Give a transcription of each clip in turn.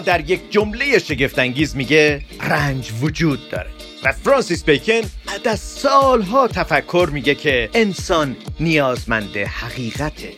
در یک جمله شگفتانگیز میگه رنج وجود داره. و فرانسیس بیکن بعد از سالها تفکر میگه که انسان نیازمند حقیقته.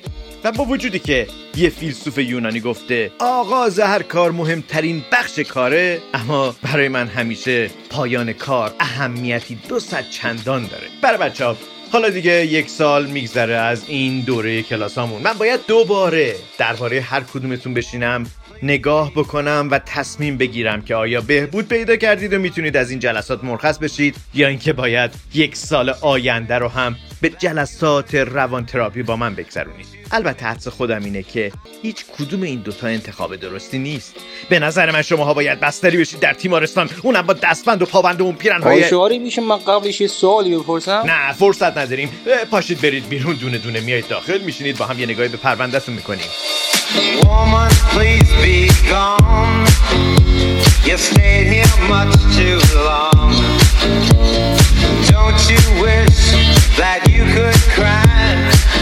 و با وجودی که یه فیلسوف یونانی گفته آغاز هر کار مهمترین بخش کاره اما برای من همیشه پایان کار اهمیتی دو صد چندان داره. برای بچه ها حالا دیگه یک سال میگذره از این دوره کلاسامون. من باید دوباره درباره هر کدومتون بشینم. نگاه بکنم و تصمیم بگیرم که آیا بهبود پیدا کردید و می‌تونید از این جلسات مرخص بشید یا اینکه باید یک سال آینده رو هم به جلسات روان تراپی با من بگذرونید. البته حدس خودم اینه که هیچ کدوم این دوتا انتخاب درستی نیست به نظر من شماها باید بستری بشید در تیمارستان اونم با دستبند و پابند و اون پیرنهای شعاری میشه من قبلش یه سوالی بپرسم نه فرصت نداریم پاشید برید بیرون دونه دونه میایید داخل میشینید با هم یه نگاهی به پروندهتون می‌کنیم Woman, please be gone. You stayed here much too long. Don't you wish that you could cry?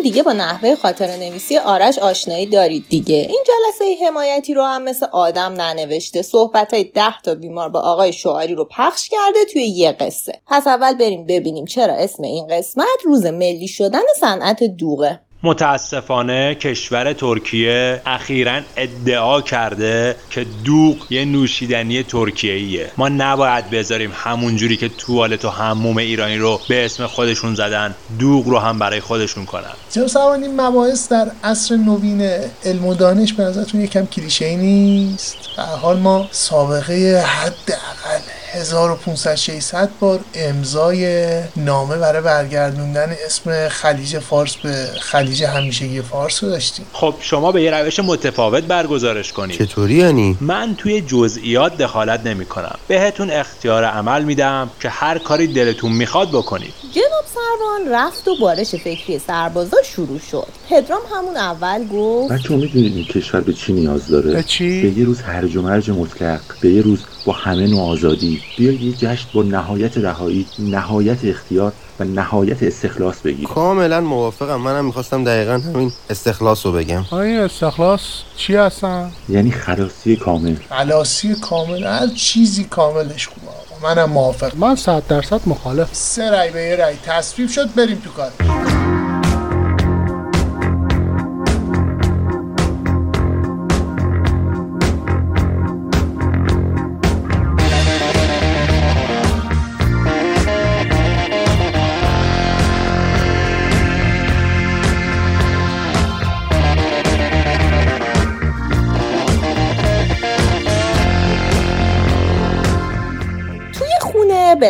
دیگه با نحوه خاطر نویسی آرش آشنایی دارید دیگه. این جلسه حمایتی رو هم مثل آدم ننوشته صحبت های ده تا بیمار با آقای شعاری رو پخش کرده توی یه قصه. پس اول بریم ببینیم چرا اسم این قسمت روز ملی شدن صنعت دوغه. متاسفانه کشور ترکیه اخیرا ادعا کرده که دوغ یه نوشیدنی ترکیه‌ایه. ما نباید بذاریم همونجوری که توالت و حموم ایرانی رو به اسم خودشون زدن دوغ رو هم برای خودشون کنن. جناب سوان این مباحث در عصر نوین علم و دانش به نظرتون یکم کلیشه نیست؟ به حال ما سابقه حداقل 1500 600 بار امضای نامه برای برگردوندن اسم خلیج فارس به خلیج همیشگی فارس رو داشتیم. خب شما به یه روش متفاوت برگزارش کنید. چطوری یعنی؟ من توی جزئیات دخالت نمی کنم. بهتون اختیار عمل میدم که هر کاری دلتون می‌خواد بکنید. جناب سروان رفت و بارش فکری سربازا شروع شد. پدرام همون اول گفت بچه می‌دونید این کشور به چی نیاز داره؟ به چی؟ به یه روز هرج و مرج مطلق به یه روز با همه نوع آزادی. بیاید یه جشن با نهایت رهایی نهایت اختیار و نهایت استخلاص بگیریم. کاملا موافقم. منم می‌خواستم دقیقا همین استخلاص رو بگم. آیا استخلاص چی هستن؟ یعنی خلاصی کامل. خلاصی کامل. هر چیزی کاملش خوبه منم موافق من صد درصد مخالف سه رای به یه رای. تصویب شد بریم تو کار.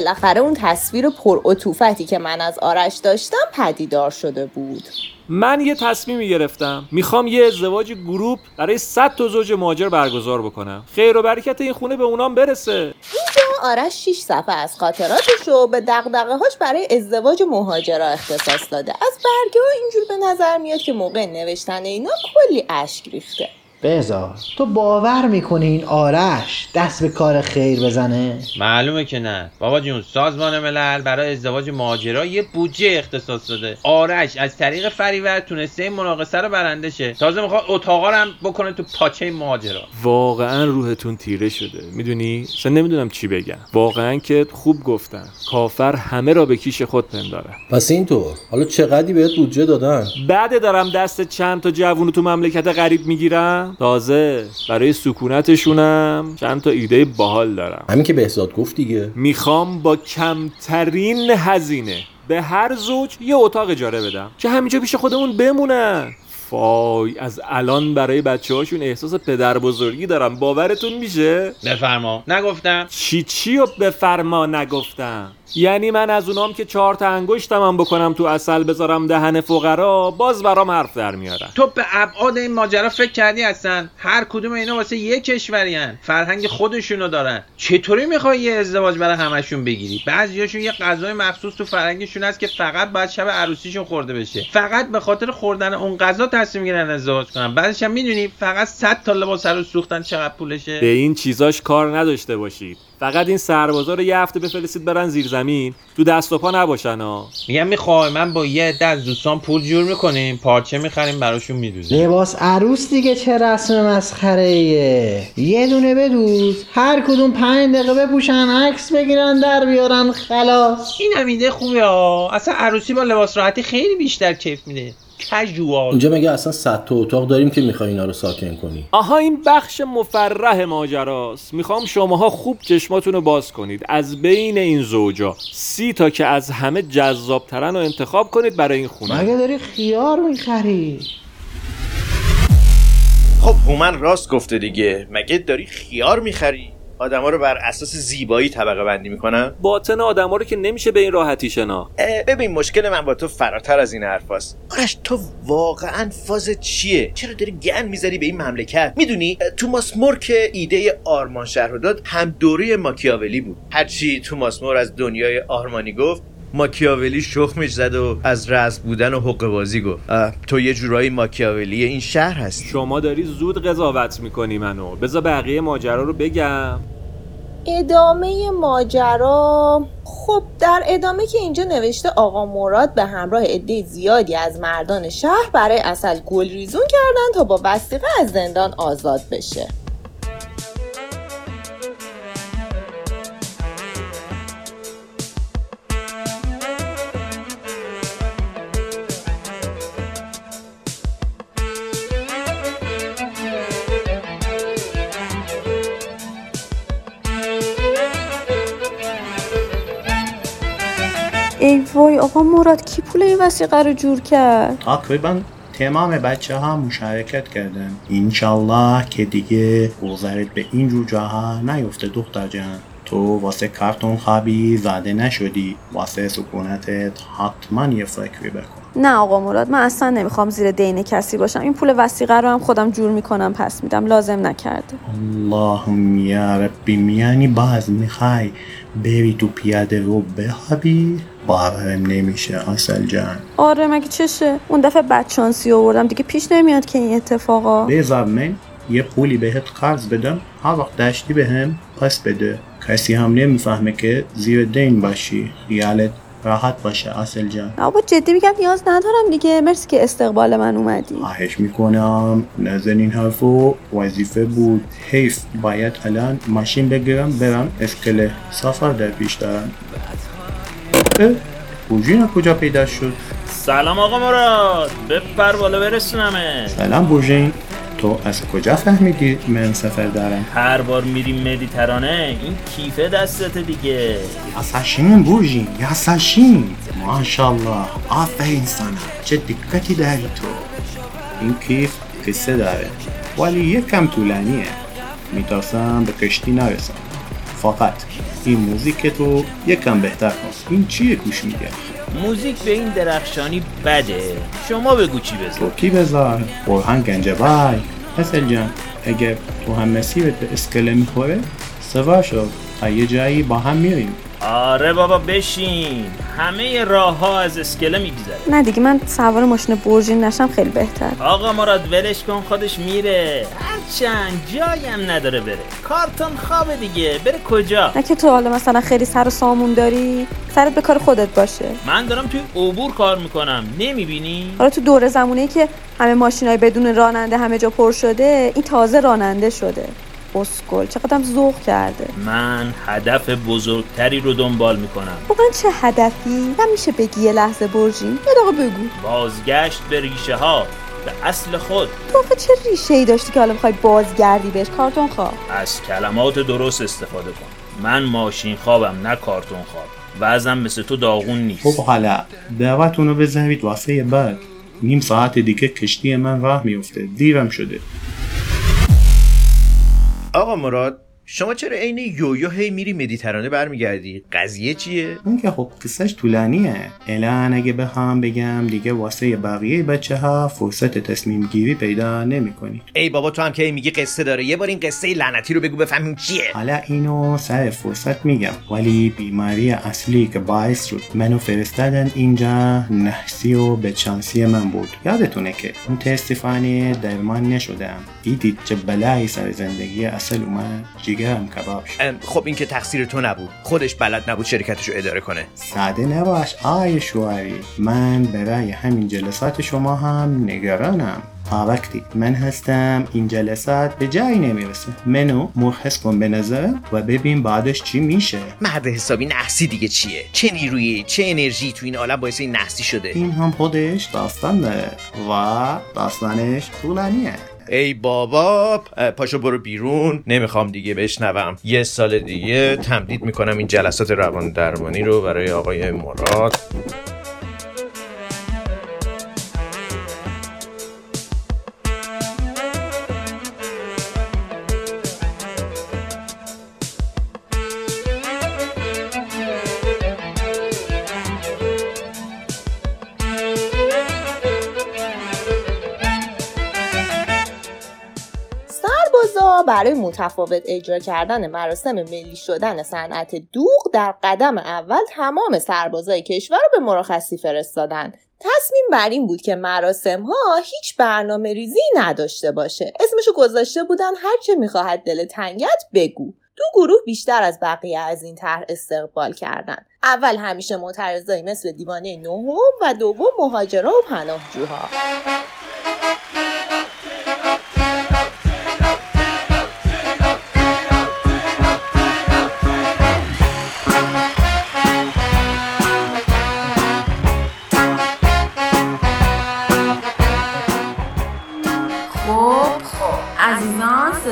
بالاخره اون تصویر پرعطوفتی که من از آرش داشتم پدیدار شده بود. من یه تصمیمی گرفتم. می‌خوام یه ازدواج گروپ برای 100 تا زوج مهاجر برگزار بکنم. خیر و برکت این خونه به اونام برسه. اینجا آرش 6 صفحه از خاطراتش رو به دقدقه هاش برای ازدواج مهاجرا اختصاص داده. از برگه ها اینجور به نظر میاد که موقع نوشتن اینا کلی اشک ریخته. بذار تو باور می‌کنی این آرش دست به کار خیر بزنه؟ معلومه که نه. بابا جون سازمان ملل برای ازدواج مهاجرا یه بودجه اختصاص داده. آرش از طریق فریور تونسته این مناقصه رو برنده شه. تازه می‌خواد اتاقا رو هم بکنه تو پاچه این مهاجرا واقعا روحتون تیره شده. می‌دونی؟ اصلا نمی‌دونم چی بگم. واقعا که خوب گفتن. کافر همه را به کیش خود پنداره پس اینطور. حالا چقدری بهت بودجه دادن؟ بعد دارم دست چند تا جوونو تو مملکت غریب می‌گیرم؟ تازه برای سکونتشونم چند تا ایده باحال دارم. همین که بهزاد گفت دیگه. می‌خوام با کمترین هزینه به هر زوج یه اتاق اجاره بدم که همینجا پیش خودمون بمونن. وای از الان برای بچه هاشون احساس پدر بزرگی دارم. باورتون میشه؟ بفرما. نگفتم. چی چی و بفرما نگفتم؟ یعنی من از اونام که چهار تا انگشتم هم بکنم تو اصل بذارم دهن فقرا باز برام حرف در میارن. تو به ابعاد این ماجرا فکر کردی هستن هر کدوم اینا واسه یه کشورین فرهنگ خودشونو دارن. چطوری می‌خوای یه ازدواج برای همشون بگیری؟ بعضیاشون یه غذای مخصوص تو فرهنگشون هست که فقط باید شب عروسیشون خورده بشه. فقط به خاطر خوردن اون غذا تصمیم می‌گیرن ازدواج کنن. بعدش هم می‌دونی فقط 100 تا لباس عروس سوختن چقدر پولشه. به این چیزاش کار نداشته باشید. فقط این سربازا رو یه هفته بفرستید برن زیر زمین. تو دست و پا نباشن ها. میگم می‌خوای من با یه عده از دوستان پول جور می‌کنیم پارچه می‌خریم براشون میدوزیم. لباس عروس دیگه چه رسم مسخره ایه؟ یه دونه بدوز. هر کدوم پنج دقیقه بپوشن عکس بگیرن در بیارن خلاص. این هم ایده خوبه ها. اصلا عروسی با لباس راحتی خیلی بیشتر کیف میده. کژوال اینجا مگه اصلا صد تا اتاق داریم که می‌خوای اینا رو ساکن کنی. آها این بخش مفرح ماجراست. می‌خوام شماها خوب چشماتون رو باز کنید. از بین این زوجا. سی تا که از همه جذابترن رو انتخاب کنید برای این خونه. مگه داری خیار می‌خری؟ خب هومن راست گفته دیگه. مگه داری خیار می‌خری؟ آدما رو بر اساس زیبایی طبقه بندی می‌کنن؟ باطن آدما رو که نمیشه به این راحتی شنا ببین مشکل من با تو فراتر از این حرفاست آرش تو واقعا فاز چیه؟ چرا داری گن می‌ذاری به این مملکت؟ می‌دونی توماس مور که ایده آرمان شهر رو داد هم دوره ماکیاولی بود. هرچی توماس مور از دنیای آرمانی گفت ماکیاولی شخمش زد و از رأس بودن و حقه بازی گفت. تو یه جورایی ماکیاولی این شهر هستی. شما داری زود قضاوت می‌کنی منو. بذار بقیه ماجرا رو بگم. ادامه ماجرا خب در ادامه که اینجا نوشته آقا مراد به همراه عده زیادی از مردان شهر برای اصل گل ریزون کردن تا با وسیقه از زندان آزاد بشه. آقا مراد کی پول این وسیقه رو جور کرد؟ تقریبا تمام بچه ها مشارکت کردن انشالله که دیگه گذرت به این جور جاها نیفته دختر جان. تو واسه کارتون خوابی زده نشدی. واسه سکونتت حتما یه فکری بکن. نه آقا مراد من اصلا نمی‌خوام زیر دین کسی باشم. این پول وسیقه رو هم خودم جور می‌کنم پس میدم. لازم نکرده اللهم یا ربی میانی باز می‌خوای بری تو پیاده رو بخوابی؟ باورم نمیشه اصل جان. آره مگه چشه؟ اون دفعه بدشانسی آوردم دیگه پیش نمیاد که این اتفاقا. بذار من یه پولی بهت قرض بدم هر وقت داشتی بهم پس بده. کسی هم نمی‌فهمه که زیر دین باشی خیالت راحت باشه اصل جان. بابا جدی میگم نیاز ندارم دیگه. مرسی که استقبال من اومدی. خواهش می‌کنم. نزن این حرفو. وظیفه بود. حیف. باید الان ماشین بگیرم برم اسکله. سفر در پیش دارم. بوجین کجا پیدا شد؟ سلام آقا مراد. بپر بالا برسونمه. سلام بوژین. تو از کجا فهمیدی من سفر دارم؟ هر بار میریم مدیترانه این کیفه دستت دیگه. یاساشین بوژین یاساشین ماشاءالله آفرین سانا. چه دقتی داری تو. این کیف قصه داره ولی یکم طولانیه. میترسم به کشتی نرسم. فقط. این موزیک تو یکم بهتر کن. این چیه گوش میده موزیک به این درخشانی بده. شما بگو چی بذار تو کی بذار برهان گنجبای حسل جان اگر تو هم مسیرت به اسکله می‌خوره سوا شو. تا یه جایی با هم میریم. آره بابا بشین. همه راه ها از اسکله میگذره. نه دیگه من سوار ماشین برژین نشم خیلی بهتر. آقا مراد ولش کن خودش میره. هرچند جایی هم نداره بره. کارتون خوابه دیگه. بره کجا؟ نه که تو حالا مثلا خیلی سر و سامون داری؟ سرت به کار خودت باشه. من دارم توی عبور کار می‌کنم. نمی‌بینی؟ حالا تو دوره زمونه که همه ماشینای بدون راننده همه جا پر شده این تازه راننده شده. اسکل. چقدرم ذوق کرده. من هدف بزرگتری رو دنبال می‌کنم. واقعا چه هدفی؟ نمیشه بگی یه لحظه برژین یه دقیقه بگو. بازگشت به ریشه ها به اصل خود. تو آخه چه ریشه ای داشتی که حالا می‌خوای بازگردی بهش؟ کارتون خواه از کلمات درست استفاده کن. من ماشین خوابم نه کارتون خواب. وزنم مثل تو داغون نیست. خب حالا دعوتونو بذارید واسه بعد. نیم ساعت دیگه کشتی من راه میفته دیرم شده. آقا مراد شما چرا عین یویو هی میری مدیترانه برمیگردی؟ قضیه چیه؟ اون که خب قصهش طولانیه. الان اگه بخوام بگم دیگه واسه بقیه بچه ها فرصت تصمیم گیری پیدا نمی کنی ای بابا تو هم که میگی قصه داره یه بار این قصه لعنتی رو بگو بفهمیم چیه. حالا اینو سر فرصت میگم. ولی بیماری اصلی که باعث شد منو فرستادن اینجا نحسی و بدشانسی من بود. یادتونه که متاسفانه درمان نشدم. دیدید چه بلایی سر زندگی اصل اومد؟ جیگرم کباب شد. خب این که تقصیر تو نبود. خودش بلد نبود شرکتش رو اداره کنه. ساده نباش آی شواری من برای همین جلسات شما هم نگرانم. تا وقتی من هستم این جلسات به جایی نمی‌رسه. منو مرخص کن به نظر و ببین بعدش چی میشه. مرد حسابی نحسی دیگه چیه؟ چه نیرویی چه انرژی تو این عالم باعث این نحسی شده؟ این هم خودش داستان داره و داستانش طولانیه. ای بابا پاشو برو بیرون. نمی‌خوام دیگه بشنوم. یه سال دیگه تمدید می‌کنم این جلسات روان درمانی رو برای آقای مراد. برای متفاوت اجرا کردن مراسم ملی شدن صنعت دوغ در قدم اول تمام سربازای کشور رو به مرخصی فرستادن. تصمیم بر این بود که مراسم ها هیچ برنامه ریزی نداشته باشه. اسمشو گذاشته بودن هرچه می‌خواهد دل تنگت بگو. دو گروه بیشتر از بقیه از این طرح استقبال کردند اول همیشه معترضایی مثل دیوانه نهم و دوم مهاجرا و پناهجوها.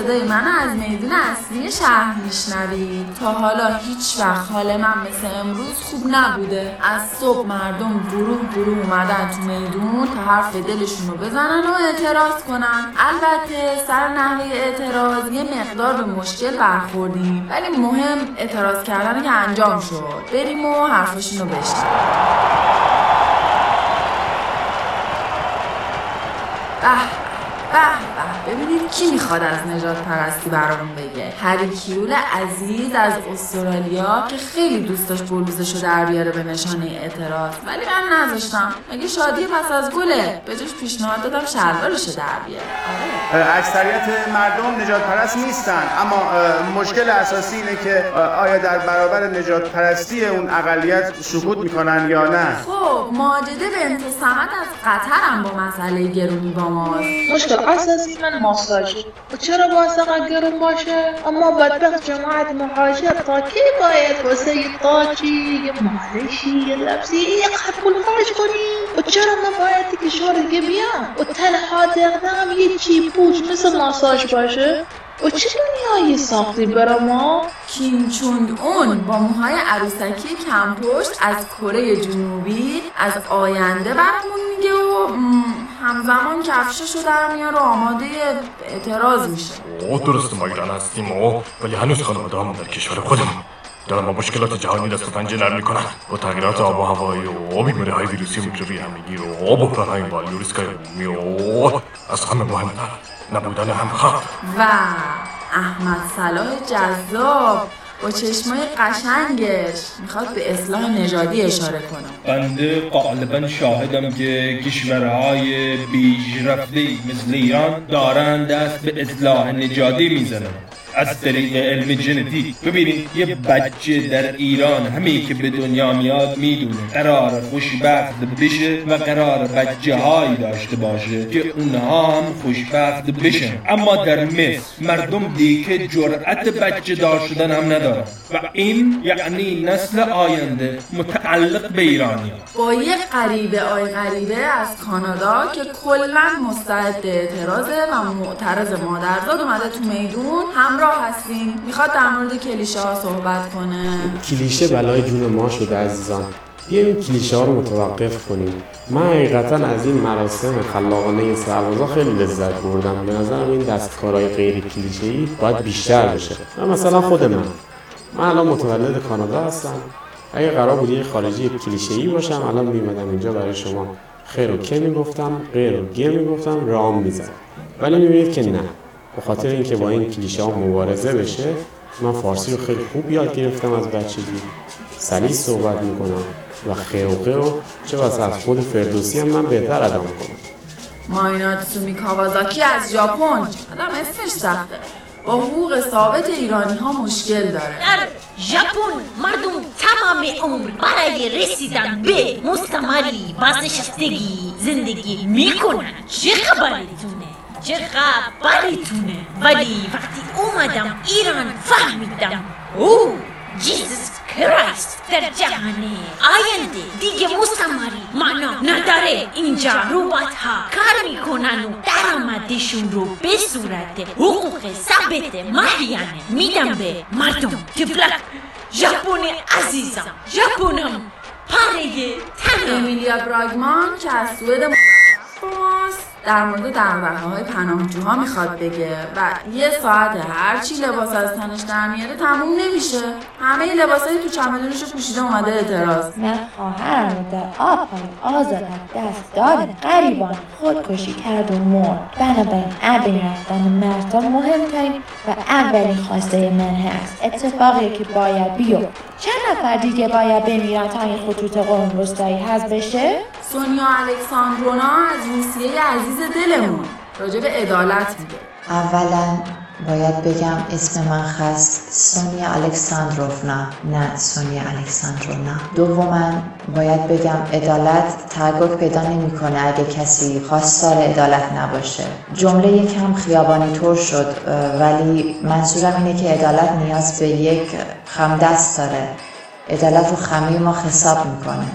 صدای من از میدون اصلی شهر میشنوید. تا حالا هیچ وقت حال من مثل امروز خوب نبوده. از صبح مردم گروه گروه اومدن تو میدون تا حرف دلشون رو بزنن و اعتراض کنن. البته سر نحوه اعتراض یه مقدار به مشکل برخوردیم. ولی مهم اعتراض کردن که انجام شد. بریم و حرفشون رو بشنویم. به ببینید کی می‌خواد از نجات پرستی برامون بگه. هری کیول عزیز از استرالیا که خیلی دوست داشت بلوزشو در بیاره به نشانه اعتراض. ولی من نذاشتم. مگه شادی پس از گله؟ به جاش پیشنهاد دادم شلوارشو در بیاره. اکثریت مردم نجات پرست نیستن. اما مشکل اساسی اینه که آیا در برابر نجات پرستی اون اقلیت سکوت می‌کنن یا نه؟ خب ماجده بنت سمت از قطر هم با مسئله گرونی با ماست. مشکل اساسی من ماساژ. و چرا باید فقط گرون باشه؟ اما بدبخت جماعت مهاجر تا کی باید واسه یه قاچی یه مالشی یه لبسی یه قبول خرج کنیم و چرا نباید کشور دیگه بیان و تنها دقدقم یه چی پوچ مثل ماساژ باشه؟ و چه دنیایی ساختی برا ما؟ کیم چونگ اون با موهای عروسکی کم پشت از کره جنوبی از آینده برامون میگه و همزمان کفشش رو در میاره و آماده اعتراض میشه. او درست ما ایران هستیم و ولی هنوز خانواده‌هامون در کشور خودمون. دارن با مشکلات جهانی دست و پنجه نرم می‌کنن. با تغییرات آب و هوایی و بیماری های ویروسی و میکروبی همگیر و بحران های مالی و ریسک های عمومی و از همه مهمتر. نبودن همخواب و احمد صلاح جذاب با چشمای قشنگش می‌خواد به اصلاح نژادی اشاره کنه. بنده غالبا شاهدم که کشورهای پیشرفته مثل ایران دارن دست به اصلاح نژادی می‌زنن از طریق علم ژنتیک ببینید یه بچه در ایران همه که به دنیا میاد می‌دونه قرار خوشبخت بشه و قرار بچه هایی داشته باشه که اونها هم خوشبخت بشن. اما در مصر مردم دیگه جرأت بچه دار شدن هم ندارن. و این یعنی نسل آینده متعلق به ایرانی. با یه غریبه آی غریبه از کانادا که کلا مستعد اعتراضه و معترض مادرزاد اومده تو میدون همراه هستیم. می‌خواد در مورد کلیشه ها صحبت کنه. کلیشه بلای جون ما شده عزیزان. بیایم این کلیشه ها رو متوقف کنیم. من حقیقتا از این مراسم خلاقانه سربازا خیلی لذت بردم. به نظرم این دستکارهای غیر کلیشه ای باید بیشتر بشه. و مثلا خود من. من الان متولد کانادا هستم. اگه قرار بود یه خارجی کلیشه ای باشم الان میمدم اینجا برای شما. خیر و که می‌گفتم غیر و گه می‌گفتم رام می‌زدم. ولی می‌بینید که نه. به خاطر اینکه با این کلیشه ها مبارزه بشه من فارسی رو خیلی خوب یاد گرفتم از بچگی. سلیس صحبت می‌کنم و خیوقه و چه بسا از خود فردوسی هم من بهتر ادا می‌کنم مایناتسومی کاوازاکی از ژاپن. آدم اسمش سخته. با حقوق ثابت ایرانی ها مشکل داره. در ژاپن مردم تمام عمر برای رسیدن به مستمری بازنشستگی زندگی می‌کنن. چه خبرتونه چه خبرتونه ولی وقتی اومدم ایران فهمیدم او جیزس کرایست در جهان آینده. دیگه مستمری معنا نداره. اینجا روبات ها کار می‌کنن و درآمدشون رو به صورت حقوق ثابت ماهیانه. میدم به مردم. تفلک ژاپن عزیزم ژاپنم. پاره تنم امیلیا براگمان که از سوئد ماست در مورد های پناهجوها می‌خواد بگه و یه ساعت هرچی لباس از تنش در میاره تموم نمیشه. همه لباسایی تو چمدونش پوشیده اومده اعتراض. من خواهرم در آبهای آزاد دست داد غریبان خودکشی کرد و مرد. بنابراین ابین رفتن مردا مهمترین و اولین خواسته من هست اتفاقی که باید بیفته چند نفر دیگه باید بمیرن تا این خطوط قرون وسطایی حذف بشه؟ سونیا الکساندرونا از روسیه عزیز دلمون راجع به عدالت میگه. اولا باید بگم اسم من خست سونیا الکساندروفنا نه سونیا الکساندرونا. دوما باید بگم عدالت تحقق پیدا نمی‌کنه اگه کسی خواستار عدالت نباشه. جمله یکم خیابانی طور شد ولی منظورم اینه که عدالت نیاز به یک خمدست داره. عدالت رو خمه ما حساب می‌کنه.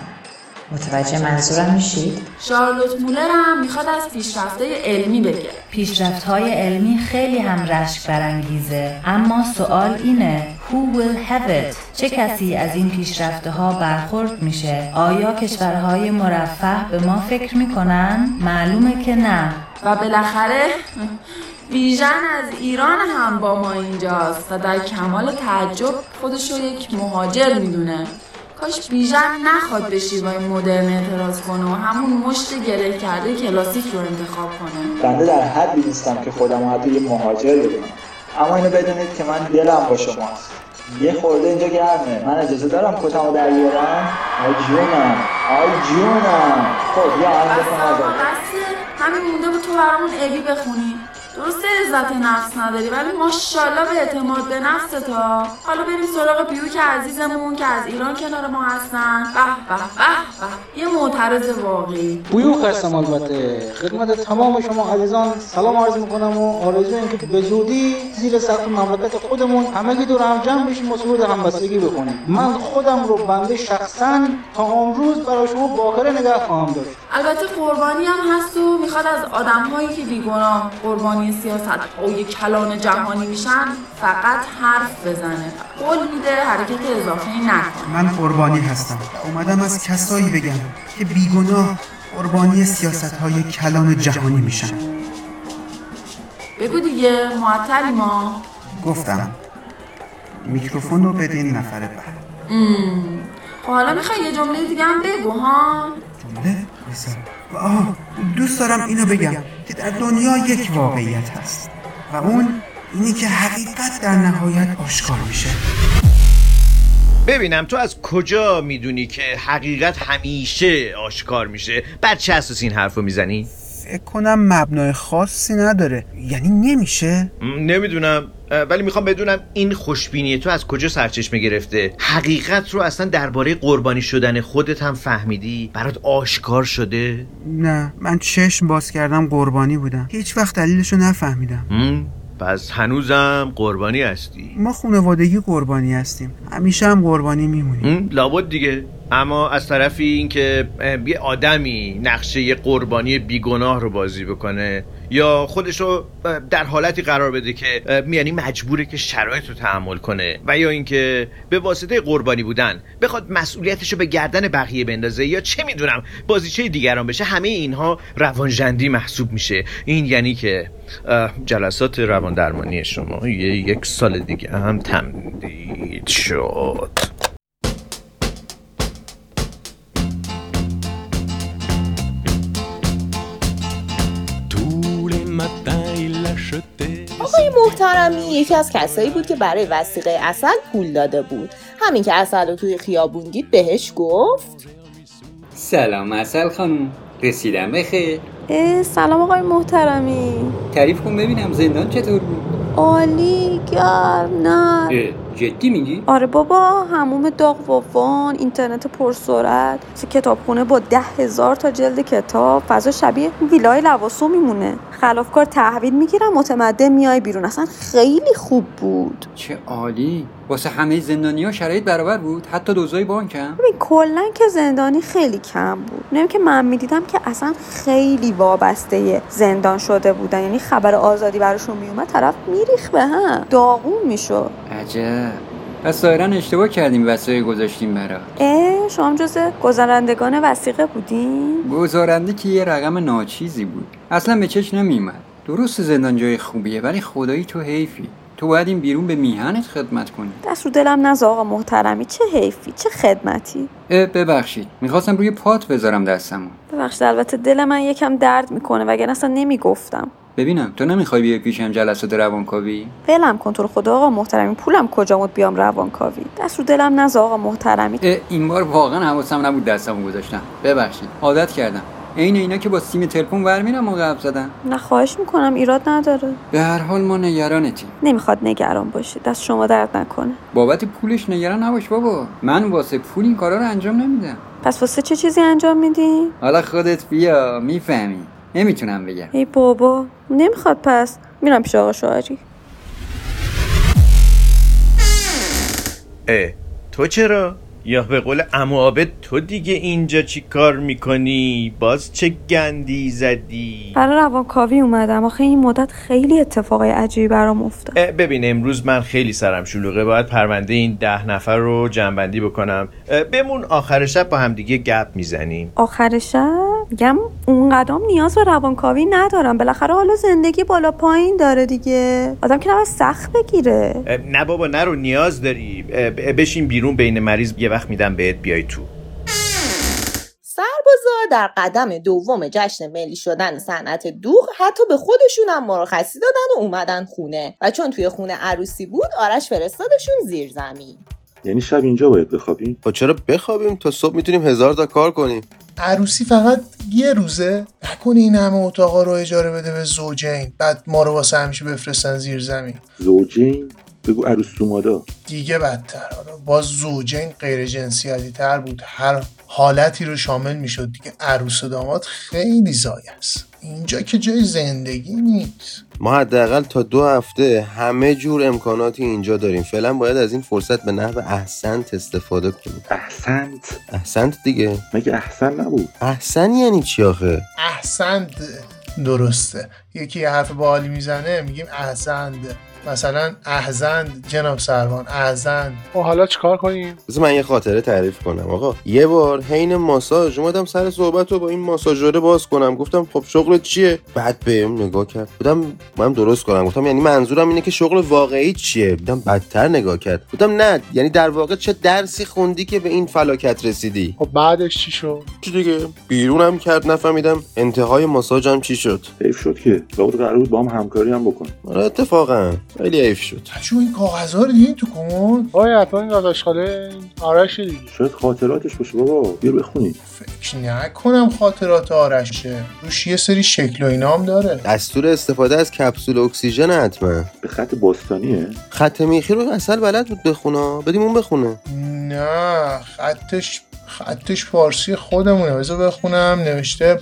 متوجه منظورم میشید؟ شارلوت مولر هم می‌خواد از پیشرفته علمی بگه پیشرفت های علمی خیلی هم رشک برانگیزه اما سوال اینه Who will have it؟ چه کسی از این پیشرفته ها برخورد میشه؟ آیا کشورهای مرفه به ما فکر می‌کنن؟ معلومه که نه و بالاخره بیژن از ایران هم با ما اینجاست و در کمال تعجب خودش رو یک مهاجر می‌دونه کاش بیژن نخواد به شیوای مدرن اعتراض کنه و همون مشت گره کرده کلاسیک رو انتخاب کنه. بنده در حدی نیستم که خودم حتی یه مهاجر بدونم. اما اینو بدونید که من دلم با شماست یه خورده اینجا گرمه. من اجازه دارم کتمو در بیارم؟ آی جونم. آی جونم. خب یا. بسه همین مونده بود تو برامون ابی بخونی. درسته عزت نفس نداری ولی ماشاءالله به اعتماد به نفس تا حالا بریم سراغ بیوک عزیزمون که از ایران کنار ما هستن. به به به به. یه معترض واقعی. بیوخ هستم البته. خدمت تمام شما عزیزان سلام عرض می‌کنم و آرزو این که به زودی زیر سقف مملکت خودمون همگی دور هم جمع بشیم و سرود همبستگی بکنیم. من خودم رو بنده شخصا تا امروز برای شما باکره نگه خواهم داشت. البته قربانی هم هست و می‌خواد از آدم هایی که بیگناه قربانی سیاست های کلان جهانی میشن فقط حرف بزنه. قول میده حرکت اضافه نکنه. من قربانی هستم. اومدم از کسایی بگم که بیگناه قربانی سیاست های کلان جهانی میشن. بگو دیگه معطلی ما. گفتم. میکروفون رو بدین نفر بعد. خب حالا می‌خوای یه جمله دیگه هم بگو ها؟ جمله. آه دوست دارم اینو بگم که در دنیا یک واقعیت هست و اون اینی که حقیقت در نهایت آشکار میشه. ببینم تو از کجا می‌دونی که حقیقت همیشه آشکار میشه؟ بعد چه اساس این حرف رو می‌زنی؟ فکر کنم مبنای خاصی نداره. یعنی نمیشه؟ نمی‌دونم. ولی می‌خوام بدونم این خوشبینی تو از کجا سرچشمه گرفته؟ حقیقت رو اصلا درباره قربانی شدن خودت هم فهمیدی؟ برات آشکار شده؟ نه من چشم باز کردم قربانی بودم. هیچ وقت دلیلشو نفهمیدم. هم؟ پس هنوزم قربانی هستی؟ ما خانوادگی قربانی هستیم. همیشه هم قربانی میمونیم؟ لابد دیگه. اما از طرفی اینکه یه آدمی نقشه یه قربانی بیگناه رو بازی بکنه یا خودش رو در حالتی قرار بده که یعنی مجبوره که شرایط رو تحمل کنه و یا اینکه به واسطه قربانی بودن بخواد مسئولیتش رو به گردن بقیه بندازه یا چه می‌دونم بازیچه دیگران بشه همه اینها روانجندی محسوب میشه. این یعنی که جلسات روان درمانی شما یک سال دیگه هم تمدید شد. آقای محترمی یکی از کسایی بود که برای وسیقه اصل پول داده بود. همین که اصل رو توی خیابون دید بهش گفت؟ سلام اصل خانم. رسیدم بخیر سلام آقای محترمی. تعریف کن ببینم زندان چطور بود؟ عالی گرم نه جدی میگی؟ آره بابا هموم داغ وان اینترنت پرسرعت. کتابخونه با ده هزار تا جلد کتاب فضا شبیه ویلای لواسو میمونه. خلافکار تحویل می‌گیرم متمدن میای بیرون. اصلا خیلی خوب بود. چه عالی. واسه همه زندانی ها شرایط برابر بود؟ حتی دوزای بانک هم؟ ببین کلا که زندانی خیلی کم بود. نمی که من می‌دیدم که اصلا خیلی وابسته زندان شده بودن. یعنی خبر آزادی براشون میومد طرف میریخ به هم. داغون می‌شد. عجب. پس ظاهرا اشتباه کردیم وسایل گذاشتیم برا اه شما جز گذارندگان وسیقه بودین؟ گذارنده که یه رقم ناچیزی بود. اصلا به چش نمیومد درست زندان جای خوبیه ولی خدایی تو حیفی. تو باید این بیرون به میهنت خدمت کنی. دست رو دلم نزا آقا محترمی چه حیفی چه خدمتی. اه ببخشید. می‌خواستم روی پات بذارم دستمو. ببخشید البته دل من یکم درد می‌کنه وگرنه اصلا نمی‌گفتم. ببینم تو نمی‌خوای بیای پیشم جلسات روانکاوی؟ ولم کن تو خدا آقا محترمی پولم کجا مود بیام روانکاوی؟ دست رو دلم نزا آقا محترمی این بار واقعا حواسم نبود دستمو گذاشتم. ببخشید عادت کردم. عین اینا که با سیم تلفن ور میرم موقع حرف زدن. نه خواهش می‌کنم ایراد نداره. به هر حال ما نگرانتیم نمی‌خواد نگران باشی دست شما درد نکنه. بابت پولش نگران نباش بابا. من واسه پول این کارا رو انجام نمیدم. پس واسه چه چیزی انجام میدی؟ حالا خودت بیا می‌فهمی. نمی‌تونم بگم. ای بابا نمی‌خواد پس. میرم پیش آقا شوهری. اه تو چرا؟ یا به قول امو عابد تو دیگه اینجا چی کار می‌کنی؟ باز چه گندی زدی؟ برای روانکاوی اومدم. آخه این مدت خیلی اتفاقای عجیبی برام افتاد. ببین امروز من خیلی سرم شلوغه. باید پرونده این ده نفر رو جنبندی بکنم. بمون آخر شب با هم دیگه گپ می‌زنیم. آخر شب؟ میگم اون قدم نیاز به روانکاوی ندارم. بالاخره حالا زندگی بالا پایین داره دیگه. آدم که نباید سخت بگیره. نه بابا نرو نیاز داری. بشین بیرون بین مریض یه وقت میدم بهت بیای تو. سربازا در قدم دوم جشن ملی شدن صنعت دوغ حتی به خودشون هم مرخصی دادن و اومدن خونه. و چون توی خونه عروسی بود آرش فرستادشون زیر زمین. یعنی شب اینجا باید بخوابیم خب چرا بخوابیم؟ تا صبح می‌تونیم هزار تا کار کنیم. عروسی فقط یه روزه؟ نکنه این همه اتاقا رو اجاره بده به زوجین. بعد ما رو واسه همیشه بفرستن زیر زمین. زوجین؟ بگو عروس دومادا دیگه بدتر. حالا باز زوجین غیر جنسیتی تر بود. هر حالتی رو شامل می‌شد دیگه. عروس و داماد خیلی زایه است. اینجا که جای زندگی نیست. ما حداقل تا دو هفته همه جور امکاناتی اینجا داریم. فعلا باید از این فرصت به نحو احسنت استفاده کنیم. احسنت؟ احسنت دیگه. مگه احسن نبود؟ احسن یعنی چی آخه؟ احسنت درسته. یکی یه حرف بالی می‌زنه میگیم احسند مثلا احزند جناب سروان احزند خب حالا چیکار کنیم؟ بذار من یه خاطره تعریف کنم. آقا یه بار حین ماساژ اومدم سر صحبت رو با این ماساژوره باز کنم. گفتم خب شغل چیه؟ بعد بهم نگاه کرد. بودم من درست کنم. گفتم یعنی منظورم اینه که شغل واقعی چیه؟ بودم بدتر نگاه کرد. گفتم نه. یعنی در واقع چه درسی خوندی که به این فلاکت رسیدی؟ خب بعدش چی شد؟ چی دیگه؟ بیرونم کرد نفهمیدم انتهای ماساژم چی شد. حیف شد که لابد قرار بود با هم همکاری هم بکن آره اتفاقا. خیلی حیف شد. چون این کاغذها رو دیدین تو کمد؟ آیا حتما این داداش خاله. آرش دیگه شاید خاطراتش باشه بابا. بیا بخونی. فکر نکنم خاطرات آرشه. روش یه سری شکل و اینام داره. دستور استفاده از کپسول اکسیژن حتما. به خط باستانیه؟ خط میخی رو اصل بلد بود بخونه بدیم اون بخونه. نه خطش خطش فارسی خودمونه. بذار بخونم. نوشته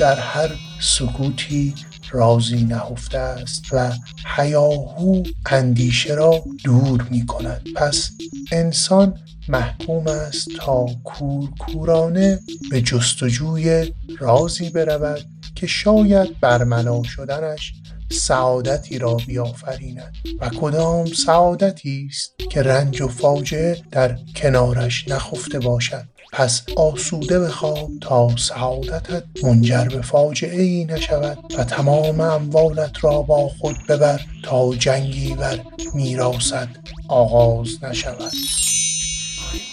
در هر سکوتی رازی نهفته است و حیاهو اندیشه را دور می کند پس انسان محکوم است تا کورکورانه به جستجوی رازی برود که شاید برملا شدنش سعادتی را بیافریند. و کدام سعادتی است که رنج و فاجعه در کنارش نخفته باشد؟ پس آسوده بخواب تا سعادتت منجر به فاجعه ای نشود و تمام اموالت را با خود ببر تا جنگی بر میراست آغاز نشود.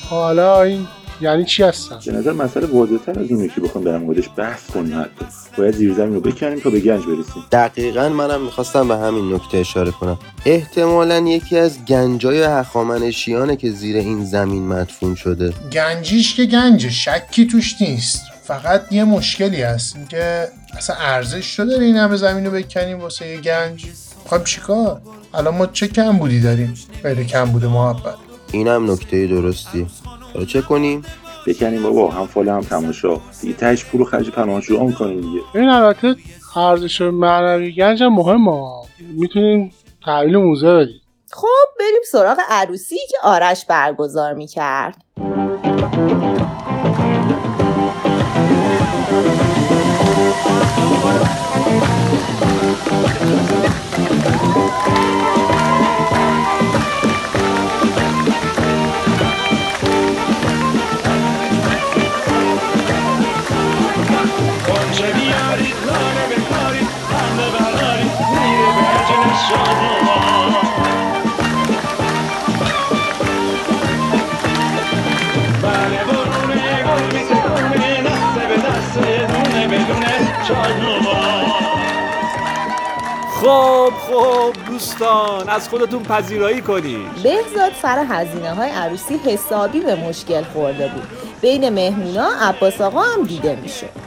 حالا این یعنی چی هستن؟ به نظر مسئله واضح‌تر از اونه که بخوام در موردش بحث کنیم حتی. باید زیر زمین رو بکنیم تا به گنج برسیم. دقیقا منم می‌خواستم به همین نکته اشاره کنم. احتمالا یکی از گنجای هخامنشیانه که زیر این زمین مدفون شده. گنجیش که گنجه شکی توش نیست. فقط یه مشکلی هست. که اصلا ارزش رو داره این همه زمین رو بکنیم واسه یه گنج. خب چیکار؟ الان ما چه کم بودی داریم؟ غیر کم بوده محبت. اینم نکته درستی. حالا چه کنیم. بکنیم بابا هم فال هم تماشا. دیگه تهش پول و خرج پناهجو آن کنیم دیگه. این البته ارزش معنوی گنج هم مهمه. می‌تونیم تحویل موزه بدیم. خب بریم سراغ عروسی که آرش برگزار می‌کرد. خب خب دوستان از خودتون پذیرایی کنید. بهزاد سر هزینه های عروسی حسابی به مشکل خورده بود. بین مهمونا عباس آقا هم دیده می‌شد.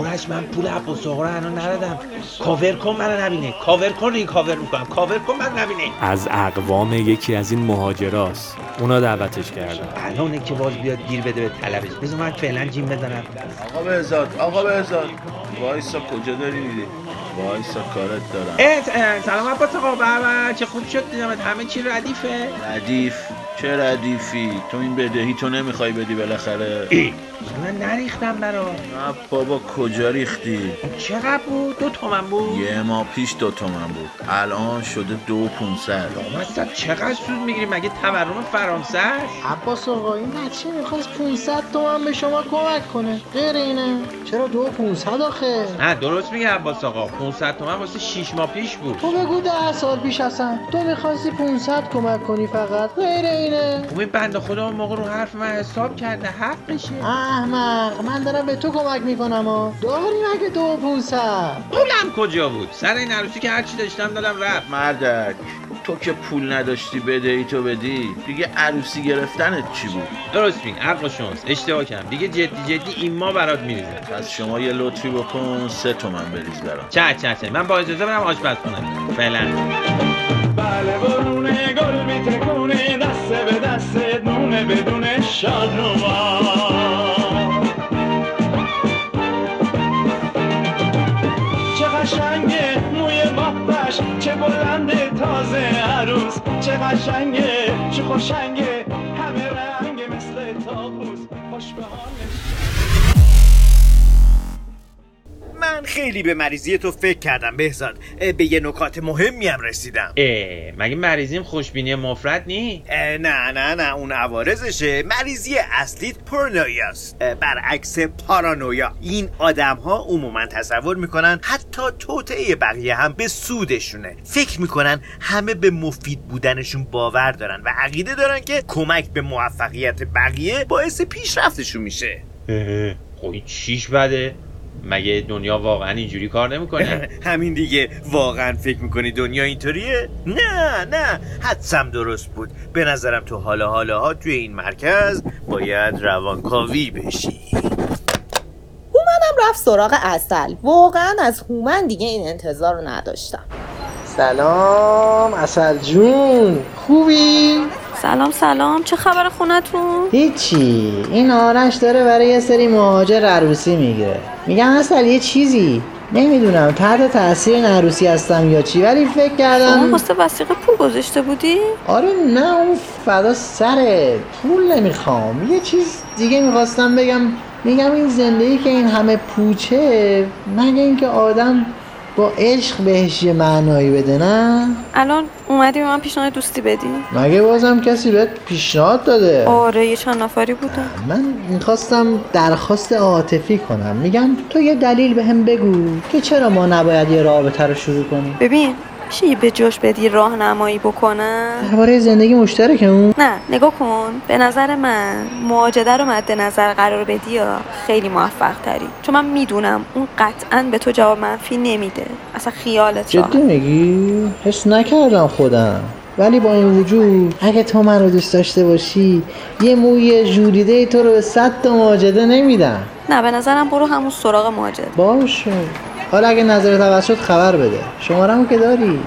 آرش من پول عباس آقا رو هنوز ندادم. کاور کن منو نبینه. کاور کن این کاور می‌کنم. کاور کن من نبینه. از اقوام یکی از این مهاجراست. اونا دعوتش کردن. الانه که باز بیاد گیر بده به طلبش. بذار من فعلا جیم بزنم. آقا بهزاد آقا بهزاد. وایسا کجا داری میری؟ وایسا کارت دارم. سلام عباس آقا. بابا چه خوب شد دیدمت. همه چی ردیفه. ردیف. چه ردیفی؟ تو این بدهی تو نمی‌خوای بدی بالاخره. من نریختم برا. نه بابا کجا ریختی؟ چقدر بود؟ دو تومن بود. یه ماه پیش دو تومن بود. الان شده دو پونصد. لامصب چقدر سود می‌گیری؟ مگه تورم فرانسه است عباس آقا این بچه می‌خواست 500 تومن به شما کمک کنه. غیر اینه. چرا دو 500 آخه؟ نه درست میگه عباس آقا. 500 تومن واسه 6 ماه پیش بود. تو بگو ده سال پیش هستن تو می‌خواستی 500 کمک کنی فقط. غیر اینه. این بنده خدا اون موقع رو حرف من حساب کرده حقشه. احمق من دارم به تو کمک می‌کنم ها داری مگه دو 500 پولم کجا بود؟ سر این عروسی که هرچی داشتم دادم رفت. مردک تو که پول نداشتی بدهی تو بدی. دیگه عروسی گرفتنت چی بود؟ درست میگه عقل و شانس. اشتباه کردم. دیگه جدی جدی این ما برات میریزه پس شما یه لطفی بکن سه تومن بریز برام. چه چه چه. من با اجازه برم آشپز کنم. فعلا. بله برونه گل میتکونه دسته به دسته دونه بدون شادوما چه قشنگه موی بابش چه بلنده تازه عروس. چه قشنگه چه خوشنگه من خیلی به مریضی تو فکر کردم بهزاد. به یه نکات مهمی هم رسیدم. اه مگه مریضیم خوشبینی مفرد نی؟ نه نه نه اون عوارضشه. مریضی اصلیت پرنویاست برعکس پارانویا. این آدم ها عموما تصور می‌کنن حتی توطعه بقیه هم به سودشونه. فکر می‌کنن همه به مفید بودنشون باور دارن و عقیده دارن که کمک به موفقیت بقیه باعث پیشرفتشون میشه. اه، خب چیش بده؟ مگه دنیا واقعا اینجوری کار نمی‌کنه؟ همین دیگه. واقعا فکر می‌کنی دنیا اینطوریه؟ نه نه. حدسم درست بود. به نظرم تو حالا حالا ها توی این مرکز باید روانکاوی بشی. هومنم رفت سراغ اصل واقعا از هومن دیگه این انتظار رو نداشتم. سلام اصل جون. خوبی؟ سلام سلام. چه خبر خونتون؟ هیچی. این آرش داره برای یه سری مهاجر عروسی می‌گیره میگن اصل یه چیزی. نمی‌دونم تحت تاثیر عروسی هستم یا چی ولی فکر شما کردم واسه وسیقه پول گذاشته بودی؟ آره نه اون فدا سره پول نمی‌خوام. یه چیز دیگه می‌خواستم بگم. میگم این زندگی که این همه پوچه مگه اینکه آدم با عشق بهش یه معنایی بده نه؟ الان اومدی به من پیشنهاد دوستی بدی؟ مگه بازم کسی بهت پیشنهاد داده؟ آره یه چند نفری بودن. من می‌خواستم درخواست عاطفی کنم. میگم تو یه دلیل به هم بگو که چرا ما نباید یه رابطه رو شروع کنیم؟ ببین میشه یه به جاش بدی راهنمایی بکنم؟ درباره زندگی مشترکمون نه نگاه کن. به نظر من مواجده رو مد نظر قرار بدی یا خیلی موفق تری چون من می‌دونم اون قطعا به تو جواب منفی نمیده. اصلا خیالت جدی میگی؟ حس نکردم خودم. ولی با این وجود اگه تو من رو دوست داشته باشی یه موی جولیده تو رو به صد تا مواجده نمیدم. نه به نظرم برو همون سراغ مواجده. باشه. حالا اگه نظرت عوض شد خبر بده. شمارمو که داری؟